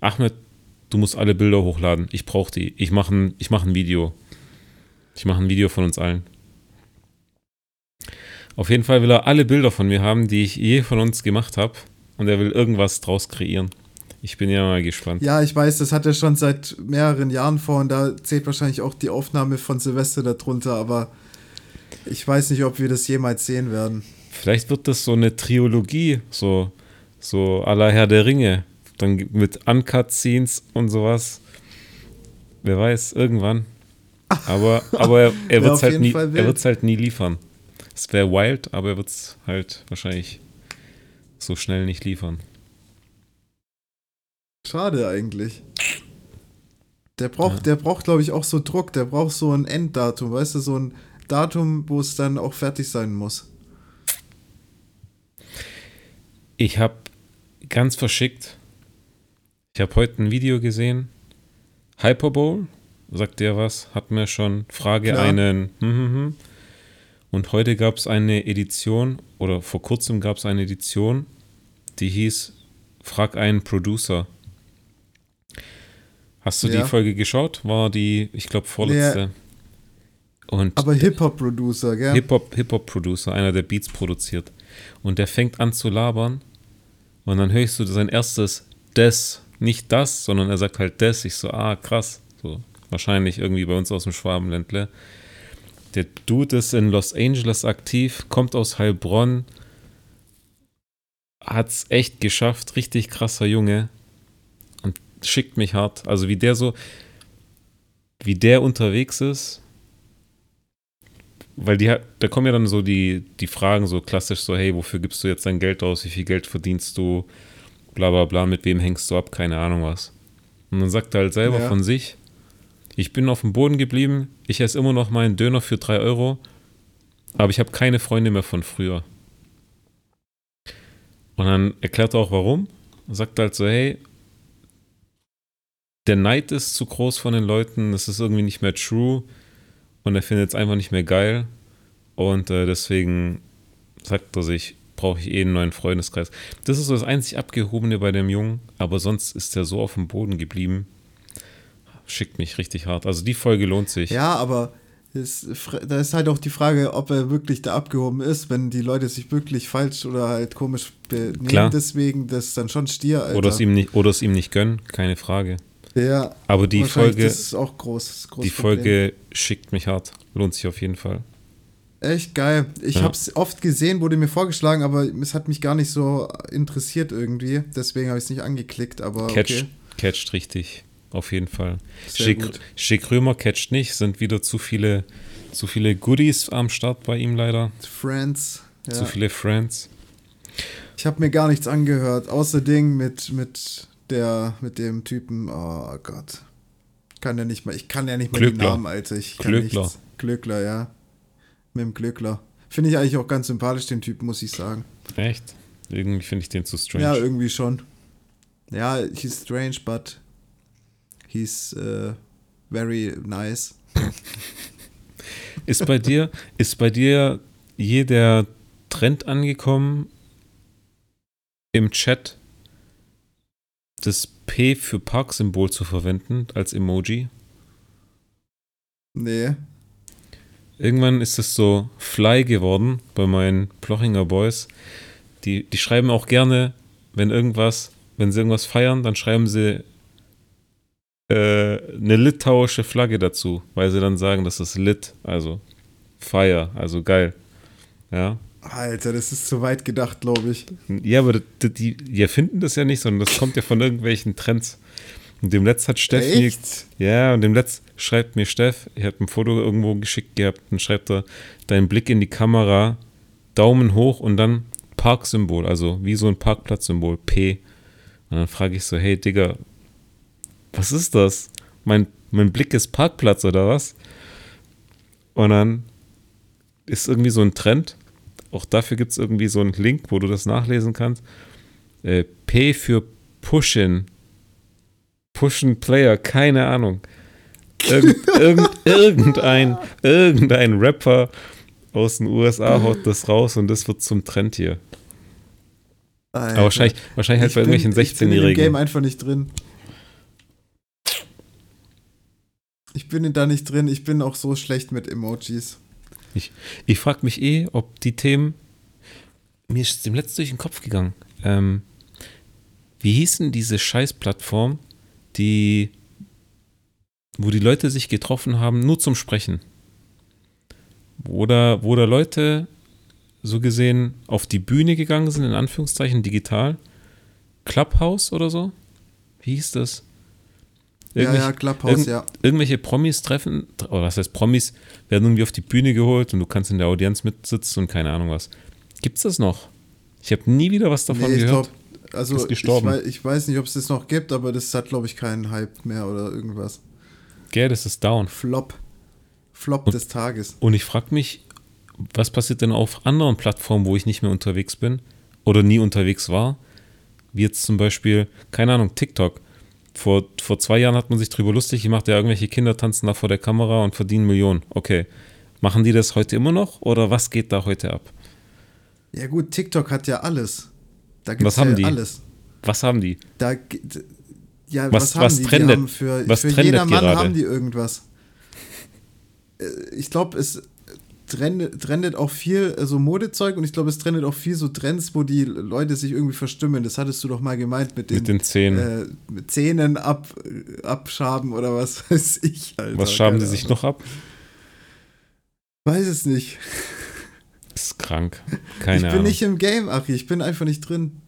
[SPEAKER 2] Ahmed, du musst alle Bilder hochladen. Ich brauche die. Ich mache ein, ich mach ein Video. Ich mache ein Video von uns allen. Auf jeden Fall will er alle Bilder von mir haben, die ich je von uns gemacht habe. Und er will irgendwas draus kreieren. Ich bin ja mal gespannt.
[SPEAKER 3] Ja, ich weiß, das hat er schon seit mehreren Jahren vor und da zählt wahrscheinlich auch die Aufnahme von Silvester darunter, aber ich weiß nicht, ob wir das jemals sehen werden.
[SPEAKER 2] Vielleicht wird das so eine Trilogie, so, so à la Herr der Ringe. Dann mit Uncut-Scenes und sowas. Wer weiß, irgendwann. Aber, aber er, er wird es halt, nie- er wird's halt nie liefern. Es wäre wild, aber er wird es halt wahrscheinlich so schnell nicht liefern.
[SPEAKER 3] Schade eigentlich. Der braucht,
[SPEAKER 2] Ja.
[SPEAKER 3] der braucht, glaube ich, auch so Druck, der braucht so ein Enddatum, weißt du, so ein Datum, wo es dann auch fertig sein muss.
[SPEAKER 2] Ich habe ganz verschickt, ich habe heute ein Video gesehen, Hyperbowl, sagt der was, hat mir schon, Frage
[SPEAKER 3] Klar.
[SPEAKER 2] einen, hm, hm, hm. Und heute gab es eine Edition, oder vor kurzem gab es eine Edition, die hieß, frag einen Producer. Hast du
[SPEAKER 3] Ja.
[SPEAKER 2] die Folge geschaut? War die, ich glaube, vorletzte. Und
[SPEAKER 3] Aber Hip-Hop-Producer, gell?
[SPEAKER 2] Hip-Hop, Hip-Hop-Producer, einer, der Beats produziert. Und der fängt an zu labern und dann hörst du sein erstes Des, nicht das, sondern er sagt halt Des. Ich so, ah, krass. So, wahrscheinlich irgendwie bei uns aus dem Schwabenländle. Der Dude ist in Los Angeles aktiv, kommt aus Heilbronn, hat's echt geschafft, richtig krasser Junge und schickt mich hart. Also wie der so, wie der unterwegs ist, weil die, hat- da kommen ja dann so die, die Fragen so klassisch so, hey, wofür gibst du jetzt dein Geld aus, wie viel Geld verdienst du, bla bla bla, mit wem hängst du ab, keine Ahnung was. Und dann sagt er halt selber
[SPEAKER 3] Ja.
[SPEAKER 2] von sich, ich bin auf dem Boden geblieben, ich esse immer noch meinen Döner für 3 Euro, aber ich habe keine Freunde mehr von früher. Und dann erklärt er auch warum. Sagt halt so, hey, der Neid ist zu groß von den Leuten, das ist irgendwie nicht mehr true und er findet es einfach nicht mehr geil. Und äh, deswegen sagt er sich, brauche ich eh einen neuen Freundeskreis. Das ist so das einzig Abgehobene bei dem Jungen, aber sonst ist er so auf dem Boden geblieben. Schickt mich richtig hart. Also die Folge lohnt sich.
[SPEAKER 3] Ja, aber es, da ist halt auch die Frage, ob er wirklich da abgehoben ist, wenn die Leute sich wirklich falsch oder halt komisch benehmen.
[SPEAKER 2] Klar.
[SPEAKER 3] Deswegen, das ist dann schon Stier, Alter.
[SPEAKER 2] Oder es ihm nicht, oder es ihm nicht gönnen, keine Frage.
[SPEAKER 3] ja,
[SPEAKER 2] Aber die Folge,
[SPEAKER 3] Das ist auch groß. ist großes
[SPEAKER 2] die
[SPEAKER 3] Problem.
[SPEAKER 2] Folge schickt mich hart. Lohnt sich auf jeden Fall.
[SPEAKER 3] Echt geil. Ich
[SPEAKER 2] Ja.
[SPEAKER 3] habe es oft gesehen, wurde mir vorgeschlagen, aber es hat mich gar nicht so interessiert irgendwie. Deswegen habe ich es nicht angeklickt, aber
[SPEAKER 2] Catcht,
[SPEAKER 3] okay.
[SPEAKER 2] catcht richtig. Auf jeden Fall. Schick, Römer catcht nicht. Sind wieder zu viele, zu viele Goodies am Start bei ihm leider.
[SPEAKER 3] Friends. Ja.
[SPEAKER 2] Zu viele Friends.
[SPEAKER 3] Ich habe mir gar nichts angehört, außer Ding mit, mit der, mit dem Typen. Oh Gott. Kann ja nicht mal, ich kann ja nicht mal die
[SPEAKER 2] Glückler.
[SPEAKER 3] Namen, Alter. Ich kann
[SPEAKER 2] Glückler.
[SPEAKER 3] nichts. Glückler, ja. Mit dem Glückler. Finde ich eigentlich auch ganz sympathisch, den Typen, muss ich sagen.
[SPEAKER 2] Echt? Irgendwie finde ich den zu strange.
[SPEAKER 3] Ja, irgendwie schon. Ja, he's strange, but he's äh, very nice.
[SPEAKER 2] Ist bei dir, ist bei dir je der Trend angekommen im Chat das P für Park-Symbol zu verwenden als Emoji?
[SPEAKER 3] Nee.
[SPEAKER 2] Irgendwann ist es so fly geworden bei meinen Plochinger Boys. Die, die schreiben auch gerne, wenn irgendwas, wenn sie irgendwas feiern, dann schreiben sie äh, eine litauische Flagge dazu, weil sie dann sagen, das ist lit, also fire, also geil. Ja.
[SPEAKER 3] Alter, das ist zu weit gedacht, glaube ich.
[SPEAKER 2] Ja, aber die, die, die erfinden das ja nicht, sondern das kommt ja von irgendwelchen Trends. Und dem Letzt hat Steff mir, ja, und dem Letzt schreibt mir Steff, ich habe ein Foto irgendwo geschickt gehabt und schreibt er, dein Blick in die Kamera, Daumen hoch und dann Parksymbol, also wie so ein Parkplatzsymbol, P. Und dann frage ich so, hey Digga, was ist das? Mein, mein Blick ist Parkplatz oder was? Und dann ist irgendwie so ein Trend. Auch dafür gibt es irgendwie so einen Link, wo du das nachlesen kannst. Äh, P für Pushin. Pushin Player, keine Ahnung. Irgend, irgend, irgendein, irgendein Rapper aus den USA haut das raus und das wird zum Trend hier.
[SPEAKER 3] Alter.
[SPEAKER 2] Aber wahrscheinlich, wahrscheinlich halt
[SPEAKER 3] Ich
[SPEAKER 2] bei irgendwelchen
[SPEAKER 3] Ich bin
[SPEAKER 2] 16-Jährigen.
[SPEAKER 3] Game einfach nicht drin. Ich bin da nicht drin. Ich bin auch so schlecht mit Emojis.
[SPEAKER 2] Ich frage mich eh, ob die Themen. Mir ist dem letzten durch den Kopf gegangen. Ähm, wie hießen diese Scheißplattform, die. wo die Leute sich getroffen haben, nur zum Sprechen? Da, wo da Leute so gesehen auf die Bühne gegangen sind, in Anführungszeichen digital. Clubhouse oder so? Wie hieß das?
[SPEAKER 3] Ja,
[SPEAKER 2] Irgendwelche-
[SPEAKER 3] ja, Clubhouse,
[SPEAKER 2] irgend-
[SPEAKER 3] ja.
[SPEAKER 2] irgendwelche Promis treffen, oder was heißt Promis, werden irgendwie auf die Bühne geholt und du kannst in der Audienz mitsitzen und keine Ahnung was. Gibt's das noch? Ich habe nie wieder was davon
[SPEAKER 3] Nee, ich
[SPEAKER 2] gehört.
[SPEAKER 3] glaub, also
[SPEAKER 2] Ist
[SPEAKER 3] ich,
[SPEAKER 2] gestorben.
[SPEAKER 3] weiß, ich weiß nicht, ob es das noch gibt, aber das hat, glaube ich, keinen Hype mehr oder irgendwas.
[SPEAKER 2] Gell, das ist down.
[SPEAKER 3] Flop. Flop
[SPEAKER 2] Und-
[SPEAKER 3] des Tages.
[SPEAKER 2] Und ich frage mich, was passiert denn auf anderen Plattformen, wo ich nicht mehr unterwegs bin oder nie unterwegs war? Wie jetzt zum Beispiel, keine Ahnung, TikTok. Vor, vor zwei Jahren hat man sich drüber lustig gemacht, ja, irgendwelche Kinder tanzen da vor der Kamera und verdienen Millionen. Okay. Machen die das heute immer noch oder was geht da heute ab?
[SPEAKER 3] Ja gut, TikTok hat ja alles. Da gibt
[SPEAKER 2] Was
[SPEAKER 3] es ja
[SPEAKER 2] haben die?
[SPEAKER 3] alles.
[SPEAKER 2] Was haben die?
[SPEAKER 3] Da, ja,
[SPEAKER 2] Was-
[SPEAKER 3] was, haben
[SPEAKER 2] was
[SPEAKER 3] die?
[SPEAKER 2] trendet?
[SPEAKER 3] die haben für
[SPEAKER 2] Was
[SPEAKER 3] für
[SPEAKER 2] trendet
[SPEAKER 3] jedermann
[SPEAKER 2] gerade?
[SPEAKER 3] haben die irgendwas. Äh, Ich glaube, es trendet, trendet auch viel äh, so Modezeug und ich glaube, es trendet auch viel so Trends, wo die Leute sich irgendwie verstimmen. Das hattest du doch mal gemeint mit den,
[SPEAKER 2] Mit den Zähnen.
[SPEAKER 3] äh, mit Zähnen ab, äh, abschaben oder was weiß ich. Alter.
[SPEAKER 2] was schaben
[SPEAKER 3] Keine
[SPEAKER 2] sie sich
[SPEAKER 3] Ahnung.
[SPEAKER 2] noch ab?
[SPEAKER 3] Weiß es nicht.
[SPEAKER 2] Ist krank. Keine
[SPEAKER 3] ich bin
[SPEAKER 2] Ahnung.
[SPEAKER 3] nicht im Game, Achi. Ich bin einfach nicht drin.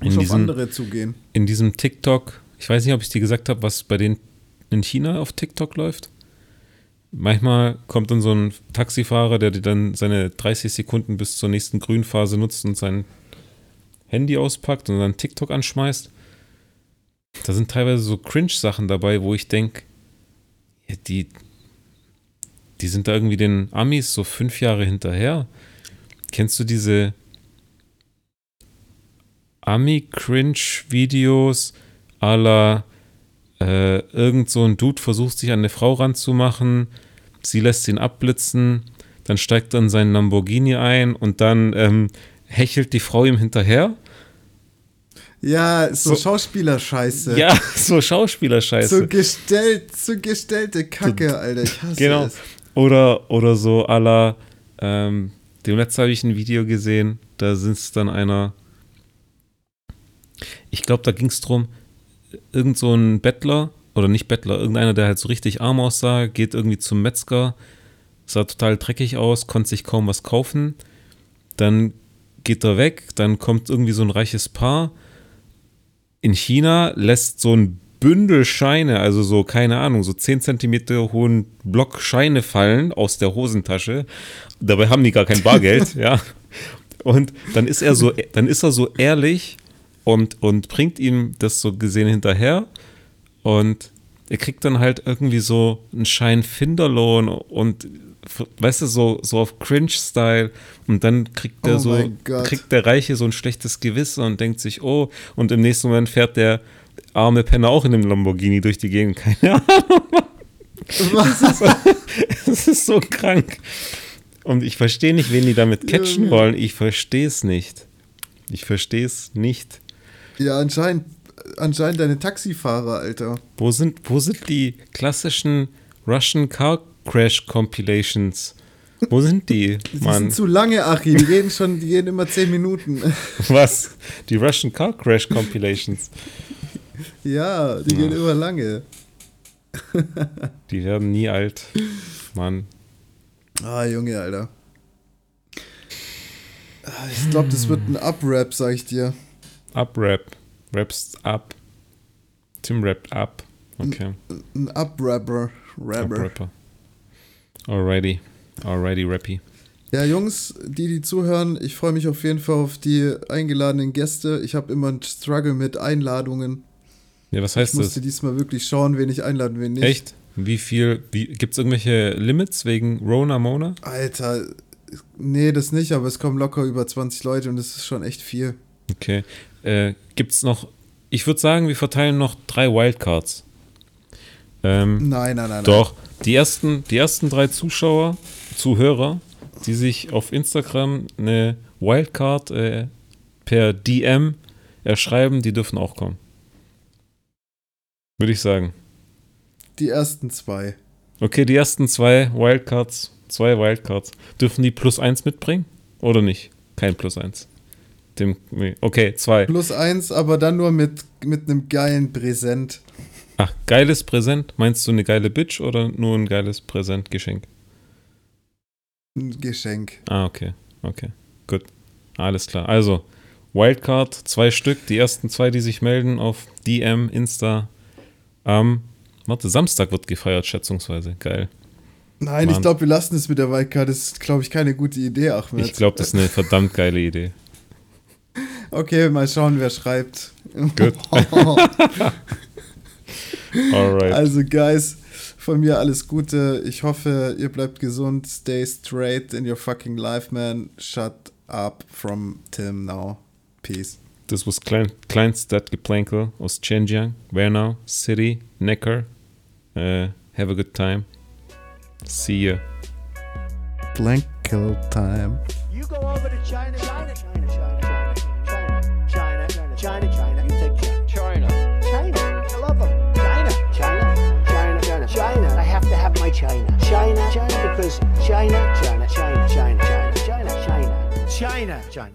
[SPEAKER 2] in,
[SPEAKER 3] Muss auf
[SPEAKER 2] diesem,
[SPEAKER 3] andere zugehen.
[SPEAKER 2] in diesem TikTok, ich weiß nicht, ob ich dir gesagt habe, was bei denen in China auf TikTok läuft. Manchmal kommt dann so ein Taxifahrer, der dann seine 30 Sekunden bis zur nächsten Grünphase nutzt und sein Handy auspackt und dann TikTok anschmeißt. Da sind teilweise so Cringe-Sachen dabei, wo ich denke, ja, die, die sind da irgendwie den Amis so fünf Jahre hinterher. Kennst du diese Ami-Cringe-Videos à la äh, irgend so ein Dude versucht sich an eine Frau ranzumachen, sie lässt ihn abblitzen, dann steigt er in seinen Lamborghini ein und dann ähm, hechelt die Frau ihm hinterher.
[SPEAKER 3] Ja, so,
[SPEAKER 2] So-
[SPEAKER 3] Schauspielerscheiße.
[SPEAKER 2] Ja, so Schauspielerscheiße.
[SPEAKER 3] So gestellt, so gestellte Kacke, Alter. Ich hasse
[SPEAKER 2] Genau.
[SPEAKER 3] es.
[SPEAKER 2] Oder, oder so la, ähm, dem letzten habe ich ein Video gesehen, da sitzt dann einer, ich glaube, da ging es drum, irgend so ein Bettler, oder nicht Bettler, irgendeiner, der halt so richtig arm aussah, geht irgendwie zum Metzger, sah total dreckig aus, konnte sich kaum was kaufen, dann geht er weg, dann kommt irgendwie so ein reiches Paar in China, lässt so ein Bündel Scheine, also so, keine Ahnung, so 10 Zentimeter hohen Block Scheine fallen aus der Hosentasche. Dabei haben die gar kein Bargeld, ja. Und dann ist er so, dann ist er so ehrlich und, und bringt ihm das so gesehen hinterher. Und er kriegt dann halt irgendwie so einen Schein Finderlohn und weißt du, so, so auf Cringe-Style. Und dann kriegt der
[SPEAKER 3] Oh
[SPEAKER 2] so, kriegt der Reiche so ein schlechtes Gewissen und denkt sich, oh, und im nächsten Moment fährt der arme Penner auch in einem Lamborghini durch die Gegend. Keine Ahnung. Es ist so krank. Und ich verstehe nicht, wen die damit catchen wollen. Ich verstehe es nicht. Ich verstehe es nicht.
[SPEAKER 3] Ja, anscheinend, anscheinend deine Taxifahrer, Alter.
[SPEAKER 2] Wo sind, wo sind die klassischen Russian Car Crash Compilations? Wo sind die,
[SPEAKER 3] Die
[SPEAKER 2] Mann?
[SPEAKER 3] sind zu lange, Achi. Die gehen schon, die gehen immer 10 Minuten.
[SPEAKER 2] Was? Die Russian Car Crash Compilations.
[SPEAKER 3] ja, die gehen immer lange.
[SPEAKER 2] Die werden nie alt. Mann.
[SPEAKER 3] Ah, Junge, Alter. Ah, Ich glaube, das wird ein Up-Rap, sag ich dir.
[SPEAKER 2] Up Rap. Raps up. Tim rappt up. Okay.
[SPEAKER 3] Ein Up-Rapper.
[SPEAKER 2] Up
[SPEAKER 3] Rapper.
[SPEAKER 2] Rapper. Alrighty. Alrighty, Rappy.
[SPEAKER 3] Ja, Jungs, die, die zuhören, ich freue mich auf jeden Fall auf die eingeladenen Gäste. Ich habe immer einen Struggle mit Einladungen.
[SPEAKER 2] Ja, was
[SPEAKER 3] Ich
[SPEAKER 2] heißt
[SPEAKER 3] musste
[SPEAKER 2] das?
[SPEAKER 3] diesmal wirklich schauen, wen ich einladen, wen nicht.
[SPEAKER 2] Echt? Wie viel, wie, gibt es irgendwelche Limits wegen Rona Mona?
[SPEAKER 3] Alter, nee, das nicht, aber es kommen locker über 20 Leute und das ist schon echt viel.
[SPEAKER 2] Okay. Äh, gibt es noch, ich würde sagen, wir verteilen noch drei Wildcards. Ähm,
[SPEAKER 3] Nein, nein, nein.
[SPEAKER 2] Doch, die ersten, die ersten drei Zuschauer, Zuhörer, die sich auf Instagram eine Wildcard äh, per DM erschreiben, die dürfen auch kommen. Würde ich sagen.
[SPEAKER 3] Die ersten zwei.
[SPEAKER 2] Okay, die ersten zwei Wildcards, zwei Wildcards, dürfen die plus eins mitbringen? Oder nicht? Kein plus eins. Dem. Okay, zwei.
[SPEAKER 3] Plus eins, aber dann nur mit, mit einem geilen Präsent.
[SPEAKER 2] Ach, geiles Präsent? Meinst du eine geile Bitch oder nur ein geiles Präsentgeschenk?
[SPEAKER 3] Ein Geschenk.
[SPEAKER 2] Ah, okay. Okay. Gut. Alles klar. Also, Wildcard, zwei Stück. Die ersten zwei, die sich melden auf DM, Insta. Am, warte, Samstag wird gefeiert, schätzungsweise. Geil.
[SPEAKER 3] Nein,
[SPEAKER 2] Mann.
[SPEAKER 3] ich glaube, wir lassen es mit der Wildcard. Das ist, glaube ich, keine gute Idee, Ahmed.
[SPEAKER 2] Ich glaube, das ist eine verdammt geile Idee.
[SPEAKER 3] Okay, mal schauen, wer schreibt.
[SPEAKER 2] Gut. Alright.
[SPEAKER 3] Also, Guys, von mir alles Gute. Ich hoffe, ihr bleibt gesund. Stay straight in your fucking life, man. Shut up from Tim now. Peace.
[SPEAKER 2] Das was Klein, Kleinstadtgeplänkel aus Zhenjiang, Wernau, City, Neckar. Uh, have a good time. See ya.
[SPEAKER 3] Blankel time.
[SPEAKER 1] You go over to China, China, China, China, China, China, China, China. You take China. China. China. I love them. China, China, China, China, China. I have to have my China. China, China, because China, China, China, China, China, China, China, China, China.